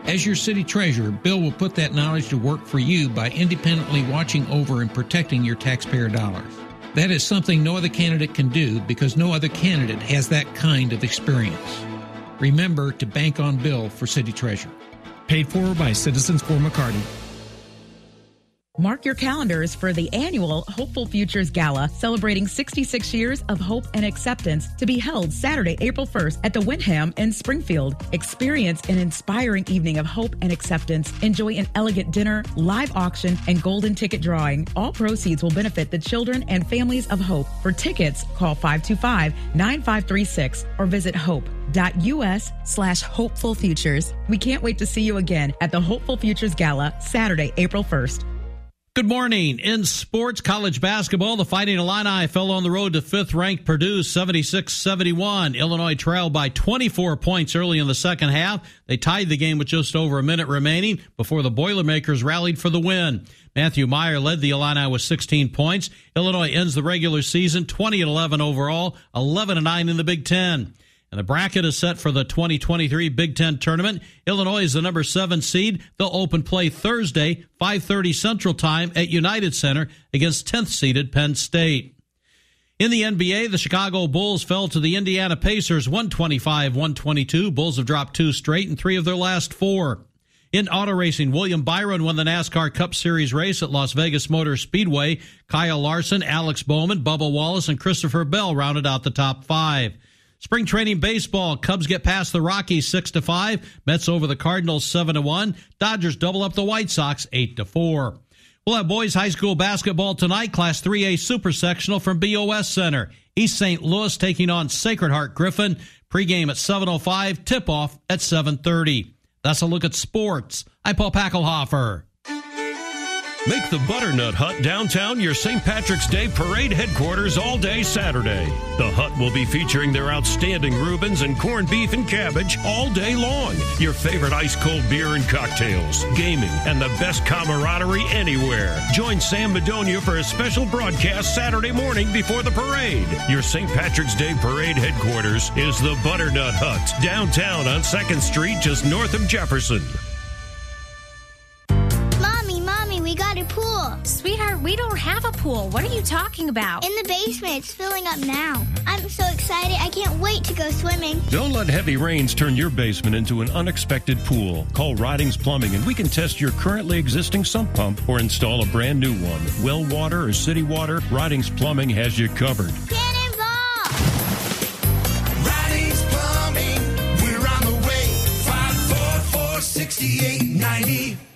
As your city treasurer, Bill will put that knowledge to work for you by independently watching over and protecting your taxpayer dollars. That is something no other candidate can do because no other candidate has that kind of experience. Remember to bank on Bill for city treasurer. Paid for by Citizens for McCarty. Mark your calendars for the annual Hopeful Futures Gala, celebrating 66 years of hope and acceptance, to be held Saturday, April 1st at the Wyndham in Springfield. Experience an inspiring evening of hope and acceptance. Enjoy an elegant dinner, live auction, and golden ticket drawing. All proceeds will benefit the children and families of hope. For tickets, call 525-9536 or visit hope.us slash hopeful futures. We can't wait to see you again at the Hopeful Futures Gala, Saturday, April 1st. Good morning. In sports, college basketball, the Fighting Illini fell on the road to fifth ranked Purdue 76 71. Illinois trailed by 24 points early in the second half. They tied the game with just over a minute remaining before the Boilermakers rallied for the win. Matthew Mayer led the Illini with 16 points. Illinois ends the regular season 20 11 overall, 11 9 in the Big Ten. And the bracket is set for the 2023 Big Ten tournament. Illinois is the number seven seed. They'll open play Thursday, 5:30 Central Time at United Center against 10th seeded Penn State. In the NBA, the Chicago Bulls fell to the Indiana Pacers 125-122. Bulls have dropped two straight and three of their last four. In auto racing, William Byron won the NASCAR Cup Series race at Las Vegas Motor Speedway. Kyle Larson, Alex Bowman, Bubba Wallace, and Christopher Bell rounded out the top five. Spring training baseball. Cubs get past the Rockies six to five. Mets over the Cardinals seven to one. Dodgers double up the White Sox eight to four. We'll have boys high school basketball tonight. Class 3A Super Sectional from BOS Center. East St. Louis taking on Sacred Heart Griffin. Pregame at 7:05. Tip off at 7:30. That's a look at sports. I'm Paul Packelhofer. Make the Butternut Hut downtown your St. Patrick's Day parade headquarters all day Saturday. The hut will be featuring their outstanding Reubens and corned beef and cabbage all day long. Your favorite ice cold beer and cocktails, gaming, and the best camaraderie anywhere. Join Sam Madonia for a special broadcast Saturday morning before the parade. Your St. Patrick's Day parade headquarters is the Butternut Hut downtown on 2nd Street, just north of Jefferson. We got a pool. Sweetheart, we don't have a pool. What are you talking about? In the basement. It's filling up now. I'm so excited. I can't wait to go swimming. Don't let heavy rains turn your basement into an unexpected pool. Call Ridings Plumbing and we can test your currently existing sump pump or install a brand new one. Well water or city water, Ridings Plumbing has you covered. Cannonball! Ridings Plumbing, we're on the way. 544 6890.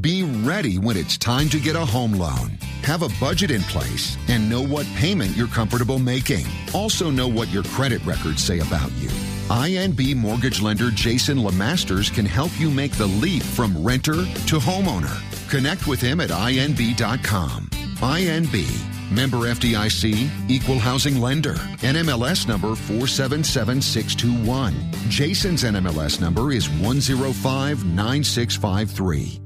Be ready when it's time to get a home loan. Have a budget in place and know what payment you're comfortable making. Also know what your credit records say about you. INB mortgage lender Jason Lemasters can help you make the leap from renter to homeowner. Connect with him at inb.com. INB, member FDIC, equal housing lender, NMLS number 477621. Jason's NMLS number is 1059653.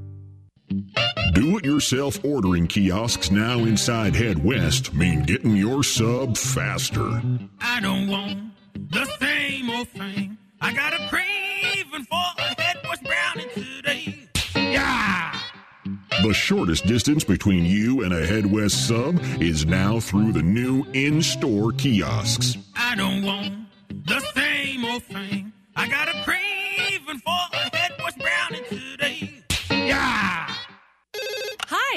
Do it yourself ordering kiosks now inside Head West mean getting your sub faster. I don't want the same old thing. I got a craving for a head was browning today. Yeah! The shortest distance between you and a Head West sub is now through the new in store kiosks. I don't want the same old thing. I got a craving for a head was browning today. Yeah!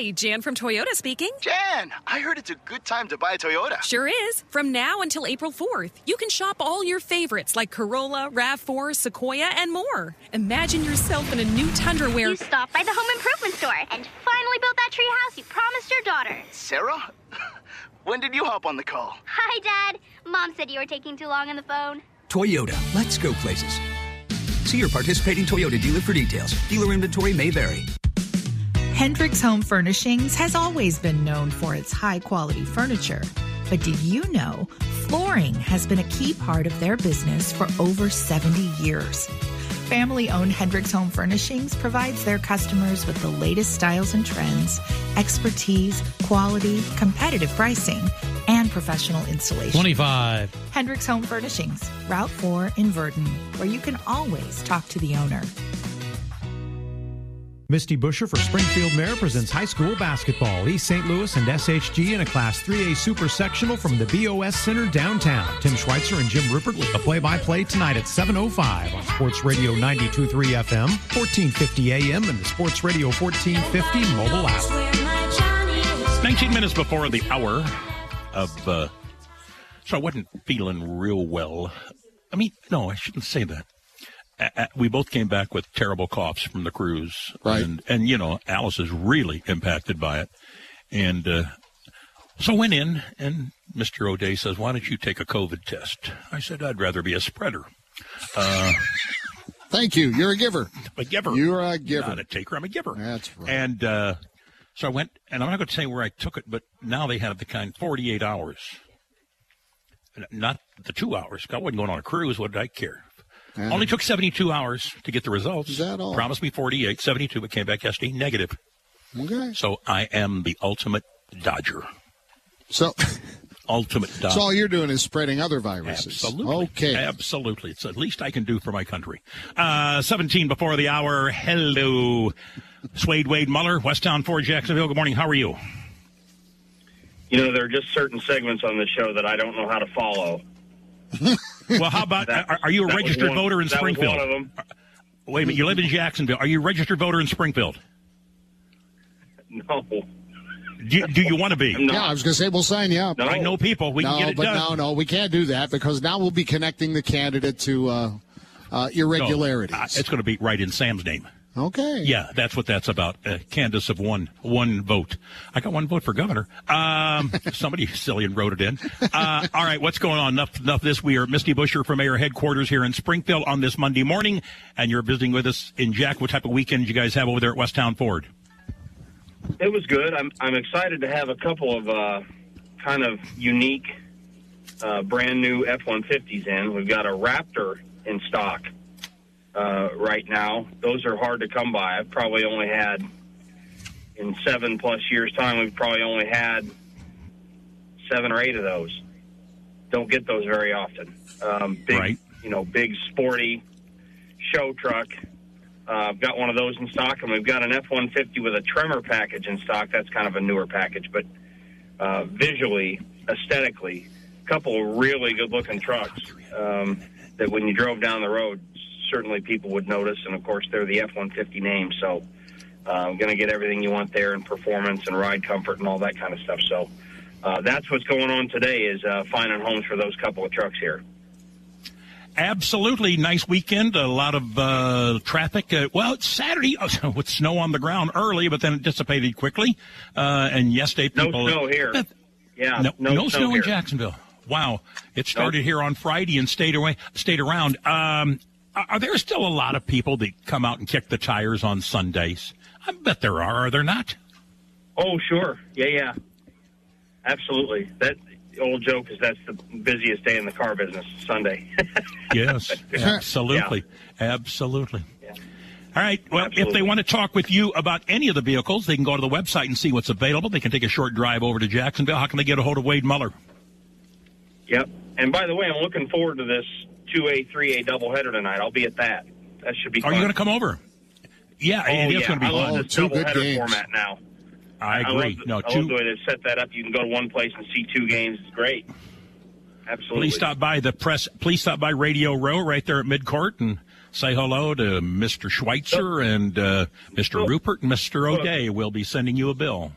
Hi, Jan from Toyota speaking. Jan, I heard it's a good time to buy a Toyota. Sure is. From now until April 4th, you can shop all your favorites like Corolla, RAV4, Sequoia, and more. Imagine yourself in a new Tundra where You stopped by the home improvement store and finally built that tree house you promised your daughter. Sarah? when did you hop on the call? Hi, Dad. Mom said you were taking too long on the phone. Toyota, let's go places. See your participating Toyota dealer for details. Dealer inventory may vary. Hendricks Home Furnishings has always been known for its high quality furniture. But did you know flooring has been a key part of their business for over 70 years? Family owned Hendricks Home Furnishings provides their customers with the latest styles and trends, expertise, quality, competitive pricing, and professional installation. 25. Hendricks Home Furnishings, Route 4 in Virden, where you can always talk to the owner. Misty Buscher for Springfield Mayor presents high school basketball. East St. Louis and SHG in a Class 3A Super Sectional from the BOS Center downtown. Tim Schweitzer and Jim Rupert with the play-by-play tonight at 7.05 on Sports Radio 92.3 FM, 1450 AM, and the Sports Radio 1450 mobile app. 19 minutes before the hour of, uh, so I wasn't feeling real well. I mean, no, I shouldn't say that. We both came back with terrible coughs from the cruise. Right. And, and you know, Alice is really impacted by it. And, uh, so I went in and Mr. O'Day says, why don't you take a COVID test? I said, I'd rather be a spreader. Uh, Thank you. You're a giver. I'm a giver. You're a giver. Not a taker. I'm a giver. That's right. And uh, so I went, and I'm not going to say where I took it, but now they have the kind 48 hours. Not the two hours. I wasn't going on a cruise. What did I care? Yeah. Only took 72 hours to get the results. Is that all? Promised me 48, 72, but came back yesterday negative. Okay. So I am the ultimate dodger. So, Ultimate dodger. so all you're doing is spreading other viruses. Absolutely. Okay. Absolutely. It's the least I can do for my country. Uh, 17 before the hour. Hello. Swade Wade Muller, Westtown Ford Jacksonville. Good morning. How are you? You know, there are just certain segments on the show that I don't know how to follow. Well, how about are, are you a registered one- voter in that was Springfield? one of them. Wait a minute. You live in Jacksonville. Are you a registered voter in Springfield? No. Do, do you want to be? Yeah, I was going to say we'll sign you up. I know people. We no, can get it but done. no, no, we can't do that because now we'll be connecting the candidate to uh, uh, irregularities. No, uh, it's going to be right in Sam's name. Okay. Yeah, that's what that's about. Uh, Candace of one one vote. I got one vote for governor. Um, somebody silly and wrote it in. Uh, all right, what's going on? Enough, enough of this. We are Misty Buscher from Mayor Headquarters here in Springfield on this Monday morning, and you're visiting with us in Jack. What type of weekend you guys have over there at Westtown Ford? It was good. I'm I'm excited to have a couple of uh, kind of unique, uh, brand new F-150s in. We've got a Raptor in stock uh, right now. Those are hard to come by. I've probably only had in seven plus years time. We've probably only had seven or eight of those. Don't get those very often. Um, big, Right. you know, big sporty show truck. Uh, I've got one of those in stock, and we've got an F-150 with a Tremor package in stock. That's kind of a newer package, but uh, visually, aesthetically, a couple of really good-looking trucks um, that when you drove down the road, certainly people would notice. And of course, they're the F-150 name, so uh, I'm going to get everything you want there in performance and ride comfort and all that kind of stuff. So uh, that's what's going on today is uh, finding homes for those couple of trucks here. Absolutely nice weekend. A lot of uh, traffic. Uh, well, it's Saturday uh, with snow on the ground early, but then it dissipated quickly. Uh, and yesterday, people. No snow here. Yeah, no, no, no snow, in here. Jacksonville. Wow, it started here on Friday and stayed away, stayed around. Um, are there still a lot of people that come out and kick the tires on Sundays? I bet there are. Are there not? Oh, sure. Yeah, yeah. Absolutely. That old joke is that's the busiest day in the car business, Sunday. Yes, absolutely, absolutely. All right. Well, if they want to talk with you about any of the vehicles, they can go to the website and see what's available. They can take a short drive over to Jacksonville. How can they get a hold of Wade Muller? Yep. And by the way, I'm looking forward to this 2A, 3A doubleheader tonight. I'll be at that. That should be Are fun. you going to come over? Yeah, Oh, it is yeah. going to be I love fun. this doubleheader format now. I agree. love, the- no, I two. love the way they've set that up. You can go to one place and see two games. It's great. Absolutely. Please stop by the press. Please stop by Radio Row right there at Midcourt and say hello to Mr. Schweitzer and uh, Mr. Rupert and Mr. O'Day. We'll be sending you a bill.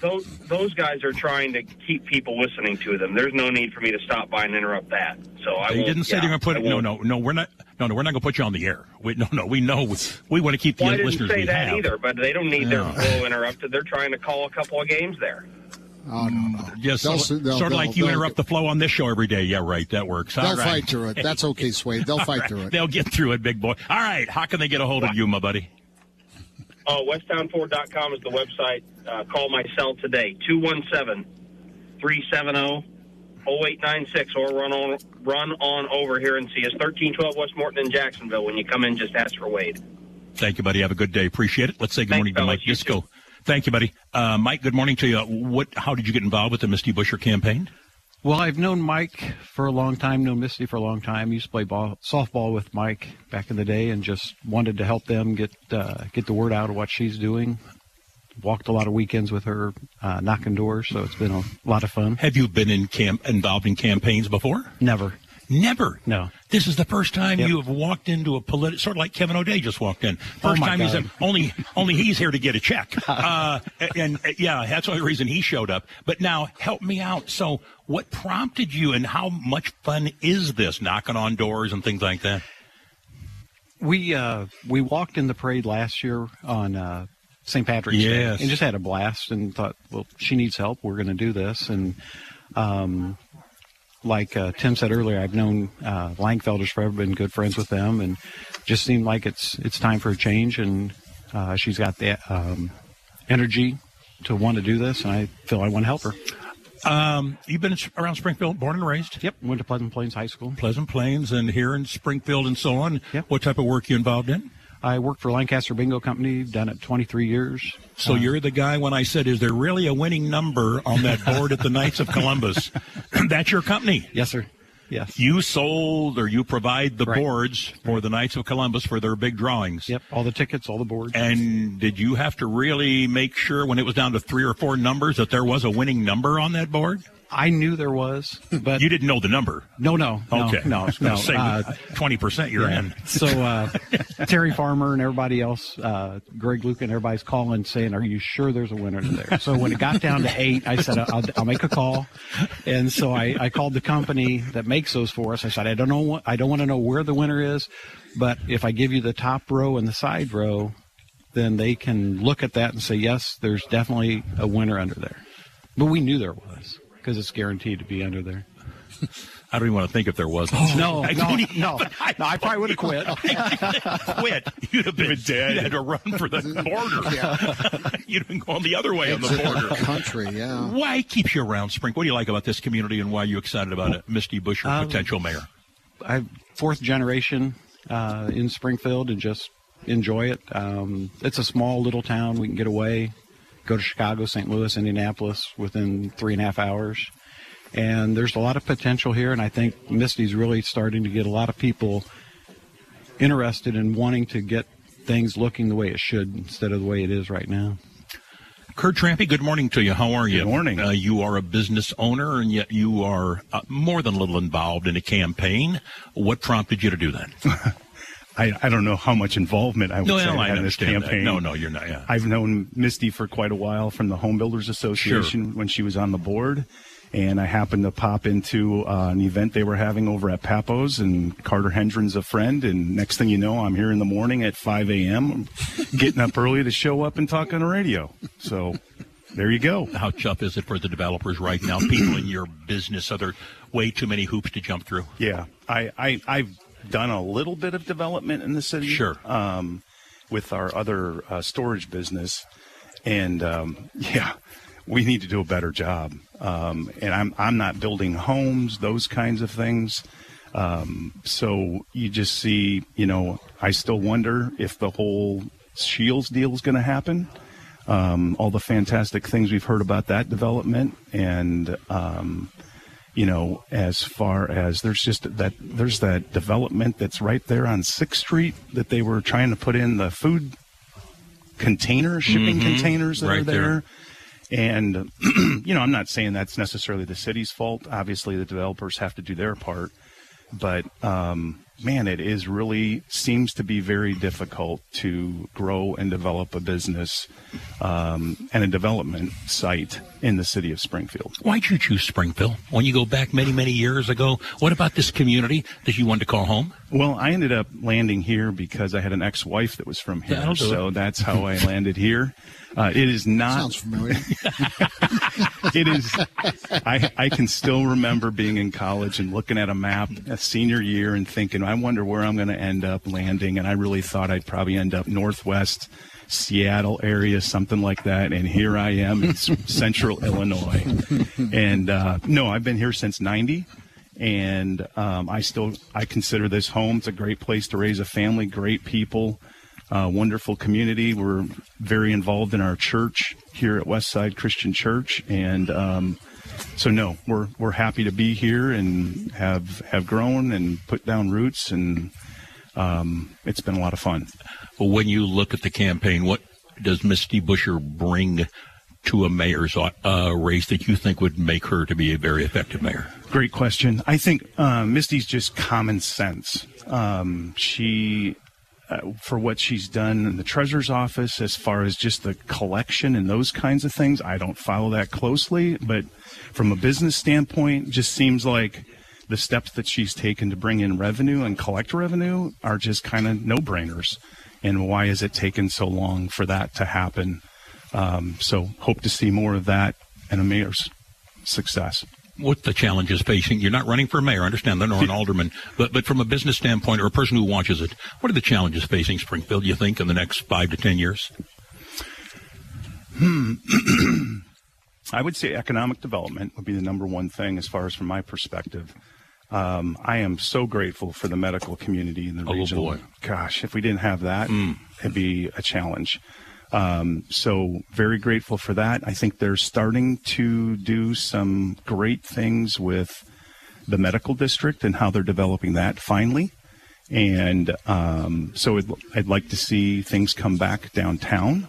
Those those guys are trying to keep people listening to them. There's no need for me to stop by and interrupt that. So I They didn't say yeah, they're going to put it. No, no, no. We're not. No, no. We're not going to put you on the air. We, no, no. We know. We want to keep the Well, I didn't listeners say we that have. either, but they don't need No. their flow interrupted. They're trying to call a couple of games there. Oh no, no. Just They'll- sort, they'll- sort of like they'll- you interrupt the flow on this show every day. Yeah, right. That works. All They'll right. fight through it. That's okay, Swade. They'll fight through it. They'll get through it, big boy. All right. How can they get a hold of you, my buddy? Oh, westtownford.com is the website. Uh, call my cell today, 217-370-0896, or run on run on over here and see us, 1312 West Morton in Jacksonville. When you come in, just ask for Wade. Thank you, buddy. Have a good day. Appreciate it. Let's say good Thanks, morning to. Mike Disco. Thank you, buddy. Uh, Mike, good morning to you. What? How did you get involved with the Misty Buscher campaign? Well, I've known Mike for a long time, known Misty for a long time. Used to play ball, softball with Mike back in the day, and just wanted to help them get uh, get the word out of what she's doing. Walked a lot of weekends with her, uh, knocking doors, so it's been a lot of fun. Have you been in camp involved in campaigns before? Never. Never. No. This is the first time Yep. you have walked into a political, sort of like Kevin O'Day just walked in. Oh, First my time he's God. in, only only he's here to get a check. Uh, and uh, yeah, that's the only reason he showed up. But now, help me out. So, what prompted you, and how much fun is this knocking on doors and things like that? We uh, we walked in the parade last year on uh, St. Patrick's Yes. Day and just had a blast and thought, well, she needs help. We're going to do this. And um, like uh, Tim said earlier, I've known uh, Langfelders forever, been good friends with them, and just seemed like it's it's time for a change. And uh, she's got the um, energy to want to do this, and I feel I want to help her. Um, you've been around Springfield, born and raised. Yep, went to Pleasant Plains High School. Pleasant Plains, and here in Springfield, and so on. Yep. What type of work you involved in? I worked for Lancaster Bingo Company, done it 23 years. So uh, you're the guy when I said, "Is there really a winning number on that board at the Knights of Columbus?" That's your company. Yes, sir. Yes. You sold or you provide the boards for the Knights of Columbus for their big drawings. Yep. All the tickets, all the boards. And did you have to really make sure when it was down to three or four numbers that there was a winning number on that board? I knew there was, but you didn't know the number. No, no, no, Okay. no, no. Uh, Twenty percent, you're yeah. in. so uh, Terry Farmer and everybody else, uh, Greg Luke and everybody's calling saying, "Are you sure there's a winner there?" So when it got down to eight, I said, "I'll, I'll make a call," and so I, I called the company that makes those for us. I said, "I don't know what I don't want to know where the winner is, but if I give you the top row and the side row, then they can look at that and say, yes, there's definitely a winner under there." But we knew there was because it's guaranteed to be under there. I don't even want to think if there wasn't. no, I no, even- no, no, I probably would have quit. quit. You'd have been dead. You had to run for the border. You'd have been going the other way on the border. country, yeah. Why keep you around Spring? What do you like about this community, and why are you excited about it, Misty Buscher, Um, potential mayor? I'm fourth generation uh, in Springfield and just enjoy it. Um, it's a small little town. We can get away, go to Chicago, St. Louis, Indianapolis within three and a half hours. And there's a lot of potential here, and I think Misty's really starting to get a lot of people interested in wanting to get things looking the way it should instead of the way it is right now. Kurt Trampy, good morning to you. How are you? Good morning. Uh, you are a business owner, and yet you are uh, more than a little involved in a campaign. What prompted you to do that? I, I don't know how much involvement I would No, say no, I had in this understand that. campaign. No, no, you're not, yeah. I've known Misty for quite a while from the Home Builders Association when she was on the board. And I happened to pop into uh, an event they were having over at Papo's, and Carter Hendren's a friend. And next thing you know, I'm here in the morning at 5 a.m., getting up early to show up and talk on the radio. So there you go. How tough is it for the developers right now? People in your business, are there way too many hoops to jump through? Yeah, I, I I've done a little bit of development in the city. Sure. Um, with our other uh, storage business, and um, yeah, we need to do a better job. Um, and I'm I'm not building homes, those kinds of things. Um, so you just see, you know, I still wonder if the whole Shields deal is going to happen. Um, all the fantastic things we've heard about that development, and um, you know, as far as there's just that there's that development that's right there on Sixth Street that they were trying to put in the food container shipping Mhm. containers that are Right there. there. And you know, I'm not saying that's necessarily the city's fault. Obviously, the developers have to do their part, but um, man, it is really seems to be very difficult to grow and develop a business um, and a development site in the city of Springfield. Why'd you choose Springfield? When you go back many, many years ago, what about this community that you wanted to call home? Well, I ended up landing here because I had an ex-wife that was from here, so it. that's how I landed here. Uh, it is not. Sounds familiar. it is. I I can still remember being in college and looking at a map, a senior year, and thinking, I wonder where I'm going to end up landing. And I really thought I'd probably end up northwest Seattle area, something like that. And here I am in central Illinois. And uh, no, I've been here since '90 and um, I still I consider this home. It's a great place to raise a family, great people, uh, wonderful community. We're very involved in our church here at Westside Christian Church, and um, so no, we're we're happy to be here and have have grown and put down roots, and um, it's been a lot of fun. When you look at the campaign, what does Misty Buscher bring to a mayor's uh, race that you think would make her to be a very effective mayor? Great question. I think uh, Misty's just common sense. Um, she, uh, for what she's done in the treasurer's office, as far as just the collection and those kinds of things, I don't follow that closely. But from a business standpoint, just seems like the steps that she's taken to bring in revenue and collect revenue are just kind of no brainers. And why has it taken so long for that to happen? Um, so hope to see more of that and a mayor's success. What the challenges facing? You're not running for mayor, I understand that, nor an alderman, but but from a business standpoint or a person who watches it, what are the challenges facing Springfield? You think in the next five to ten years? Hmm. I would say economic development would be the number one thing as far as from my perspective. Um, I am so grateful for the medical community in the Oh, region. boy. Gosh, if we didn't have that, it'd be a challenge. Um, so very grateful for that. I think they're starting to do some great things with the medical district and how they're developing that finally. And um, so I'd, I'd like to see things come back downtown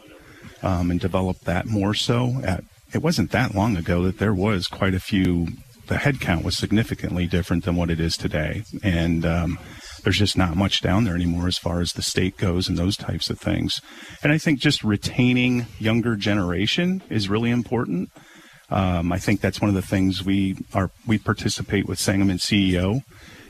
um, and develop that more so. At, it wasn't that long ago that there was quite a few. The headcount was significantly different than what it is today, and um, there's just not much down there anymore as far as the state goes and those types of things. And I think just retaining younger generation is really important. Um, I think that's one of the things we are we participate with Sangamon CEO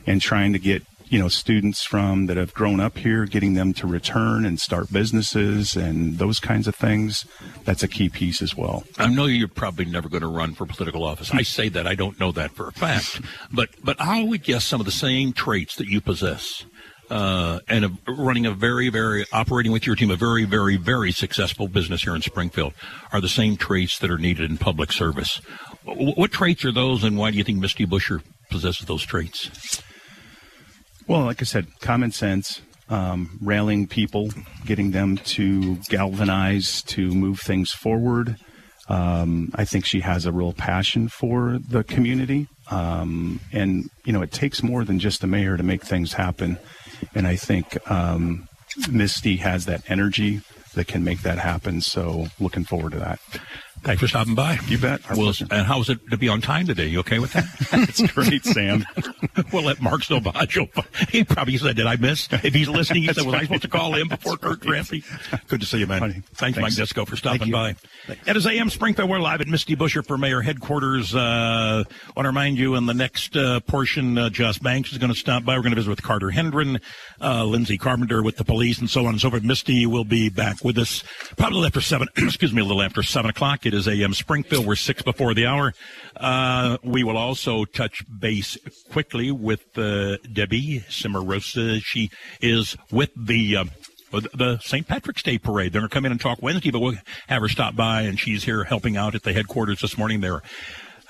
and trying to get you know students from that have grown up here, getting them to return and start businesses and those kinds of things. That's a key piece as well. I know you're probably never going to run for political office. I say that I don't know that for a fact, but but I would guess some of the same traits that you possess. Uh, and a, running a very, very operating with your team, a very, very, very successful business here in Springfield, are the same traits that are needed in public service. W- what traits are those, and why do you think Misty Buscher possesses those traits? Well, like I said, common sense, um, rallying people, getting them to galvanize to move things forward. Um, I think she has a real passion for the community. Um, and, you know, it takes more than just a mayor to make things happen. And I think um, Misty has that energy that can make that happen. So looking forward to that. Thanks for stopping by. You bet. Well, and how was it to be on time today? You okay with that? That's great, Sam. we'll let Mark Selvaggio. He probably said, "Did I miss?" If he's listening, he said, "Was I supposed to call him before Kurt Trampy?" Good to see you, man. Thanks, Mike Thanks. Disco, for stopping by. It is AM Springfield. We're live at Misty Buscher for Mayor headquarters. Uh, want to remind you in the next uh, portion, uh, Joss Banks is going to stop by. We're going to visit with Carter Hendren, uh, Lindsay Carpenter with the police, and so on and so forth. Misty will be back with us probably after seven. excuse me, a little after seven o'clock. It is AM Springfield. We're six before the hour. Uh, we will also touch base quickly with uh, Debbie Cimarosa. She is with the. Uh, the St. Patrick's Day parade. They're going to come in and talk Wednesday, but we'll have her stop by, and she's here helping out at the headquarters this morning. They're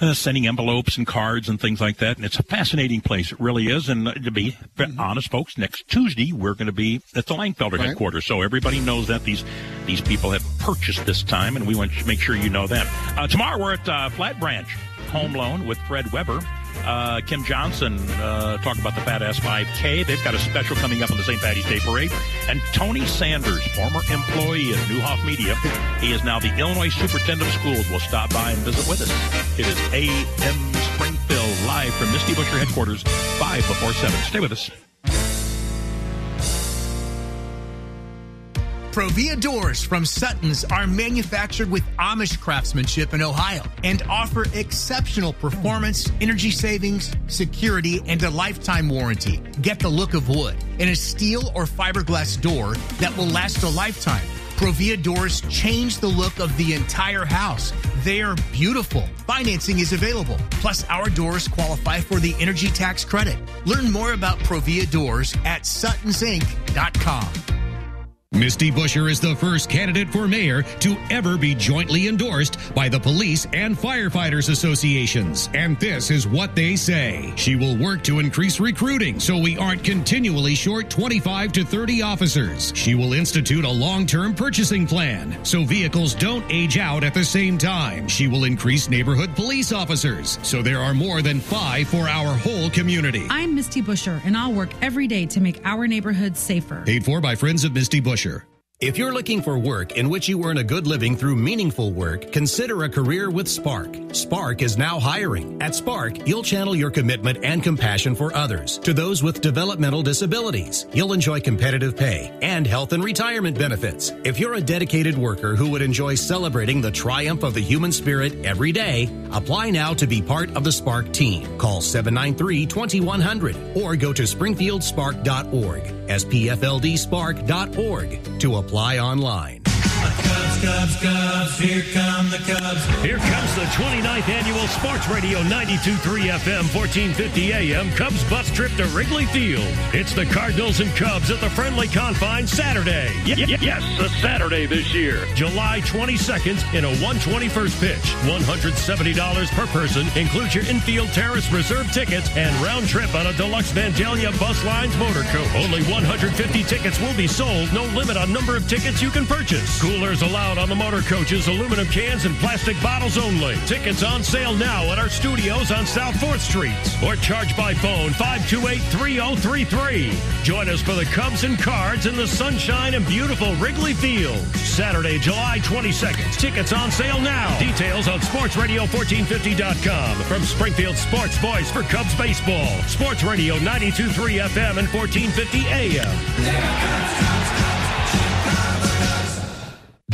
uh, sending envelopes and cards and things like that, and it's a fascinating place. It really is. And uh, to be honest, folks, next Tuesday we're going to be at the Langfelder Right. headquarters, so everybody knows that these these people have purchased this time, and we want to make sure you know that. Uh, tomorrow we're at uh, Flat Branch Home Loan with Fred Weber. Uh, Kim Johnson uh, talk about the Fat Ass 5K. They've got a special coming up on the St. Patty's Day Parade. And Tony Sanders, former employee at Neuhoff Media, he is now the Illinois Superintendent of Schools, will stop by and visit with us. It is AM Springfield live from Misty Buscher headquarters, 5 before 7. Stay with us. Provia doors from Sutton's are manufactured with Amish craftsmanship in Ohio and offer exceptional performance, energy savings, security, and a lifetime warranty. Get the look of wood in a steel or fiberglass door that will last a lifetime. Provia doors change the look of the entire house. They are beautiful. Financing is available. Plus, our doors qualify for the energy tax credit. Learn more about Provia doors at suttonsinc.com. Misty Buscher is the first candidate for mayor to ever be jointly endorsed by the Police and Firefighters Associations. And this is what they say. She will work to increase recruiting so we aren't continually short 25 to 30 officers. She will institute a long term purchasing plan so vehicles don't age out at the same time. She will increase neighborhood police officers so there are more than five for our whole community. I'm Misty Buscher, and I'll work every day to make our neighborhoods safer. Paid for by Friends of Misty Buscher future. If you're looking for work in which you earn a good living through meaningful work, consider a career with Spark. Spark is now hiring. At Spark, you'll channel your commitment and compassion for others to those with developmental disabilities. You'll enjoy competitive pay and health and retirement benefits. If you're a dedicated worker who would enjoy celebrating the triumph of the human spirit every day, apply now to be part of the Spark team. Call 793-2100 or go to springfieldspark.org, spfldspark.org to apply online. Cubs, Cubs, Cubs, here come the Cubs. Here comes the 29th annual Sports Radio 92.3 FM, 1450 AM Cubs bus trip to Wrigley Field. It's the Cardinals and Cubs at the friendly confines Saturday. Y- y- yes, a Saturday this year. July 22nd in a 121st pitch. $170 per person includes your infield terrace reserve tickets and round trip on a deluxe Vandalia Bus Lines motor coach. Only 150 tickets will be sold. No limit on number of tickets you can purchase. Coolers allowed on the motor coaches, aluminum cans and plastic bottles only. Tickets on sale now at our studios on South 4th Street or charge by phone 528-3033. Join us for the Cubs and Cards in the sunshine and beautiful Wrigley Field. Saturday, July 22nd. Tickets on sale now. Details on sportsradio1450.com. From Springfield Sports Voice for Cubs Baseball. Sports Radio 92.3 FM and 1450 AM.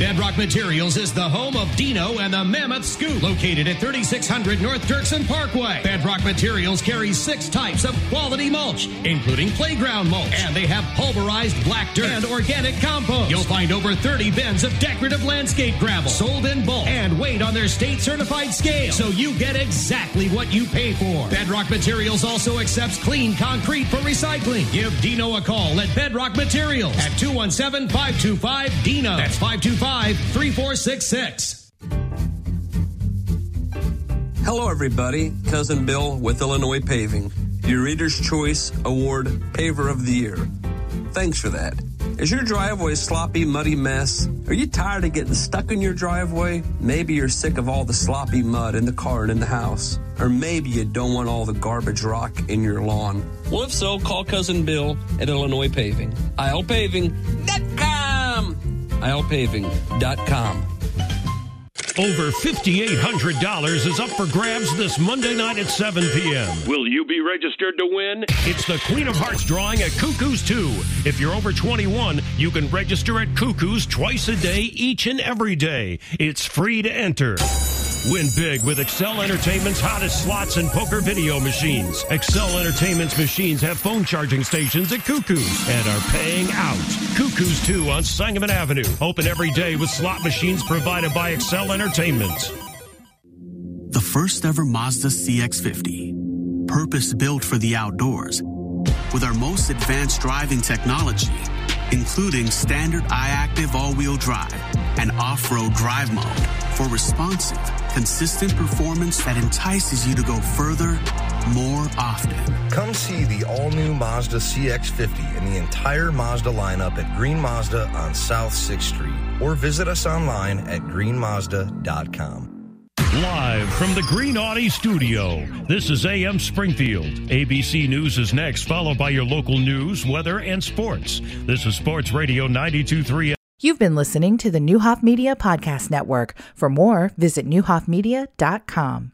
Bedrock Materials is the home of Dino and the Mammoth Scoop, located at 3600 North Dirksen Parkway. Bedrock Materials carries six types of quality mulch, including playground mulch, and they have pulverized black dirt and organic compost. You'll find over 30 bins of decorative landscape gravel sold in bulk and weighed on their state certified scale, so you get exactly what you pay for. Bedrock Materials also accepts clean concrete for recycling. Give Dino a call at Bedrock Materials at 217 525 Dino. That's 525 3466. Hello, everybody. Cousin Bill with Illinois Paving, your Reader's Choice Award Paver of the Year. Thanks for that. Is your driveway a sloppy, muddy mess? Are you tired of getting stuck in your driveway? Maybe you're sick of all the sloppy mud in the car and in the house. Or maybe you don't want all the garbage rock in your lawn. Well, if so, call Cousin Bill at Illinois Paving. ILPaving.com. ILPaving.com. Over $5,800 is up for grabs this Monday night at 7 p.m. Will you be registered to win? It's the Queen of Hearts drawing at Cuckoo's 2. If you're over 21, you can register at Cuckoo's twice a day, each and every day. It's free to enter. Win big with Excel Entertainment's hottest slots and poker video machines. Excel Entertainment's machines have phone charging stations at Cuckoo's and are paying out. Cuckoo's 2 on Sangamon Avenue. Open every day with slot machines provided by Excel Entertainment. The first ever Mazda CX50, purpose built for the outdoors, with our most advanced driving technology, including standard iActive all-wheel drive and off-road drive mode for responsive, consistent performance that entices you to go further, more often. Come see the all-new Mazda CX-50 and the entire Mazda lineup at Green Mazda on South 6th Street or visit us online at greenmazda.com. Live from the Green Audi studio, this is AM Springfield. ABC News is next, followed by your local news, weather, and sports. This is Sports Radio 923. You've been listening to the Neuhoff Media Podcast Network. For more, visit neuhoffmedia.com.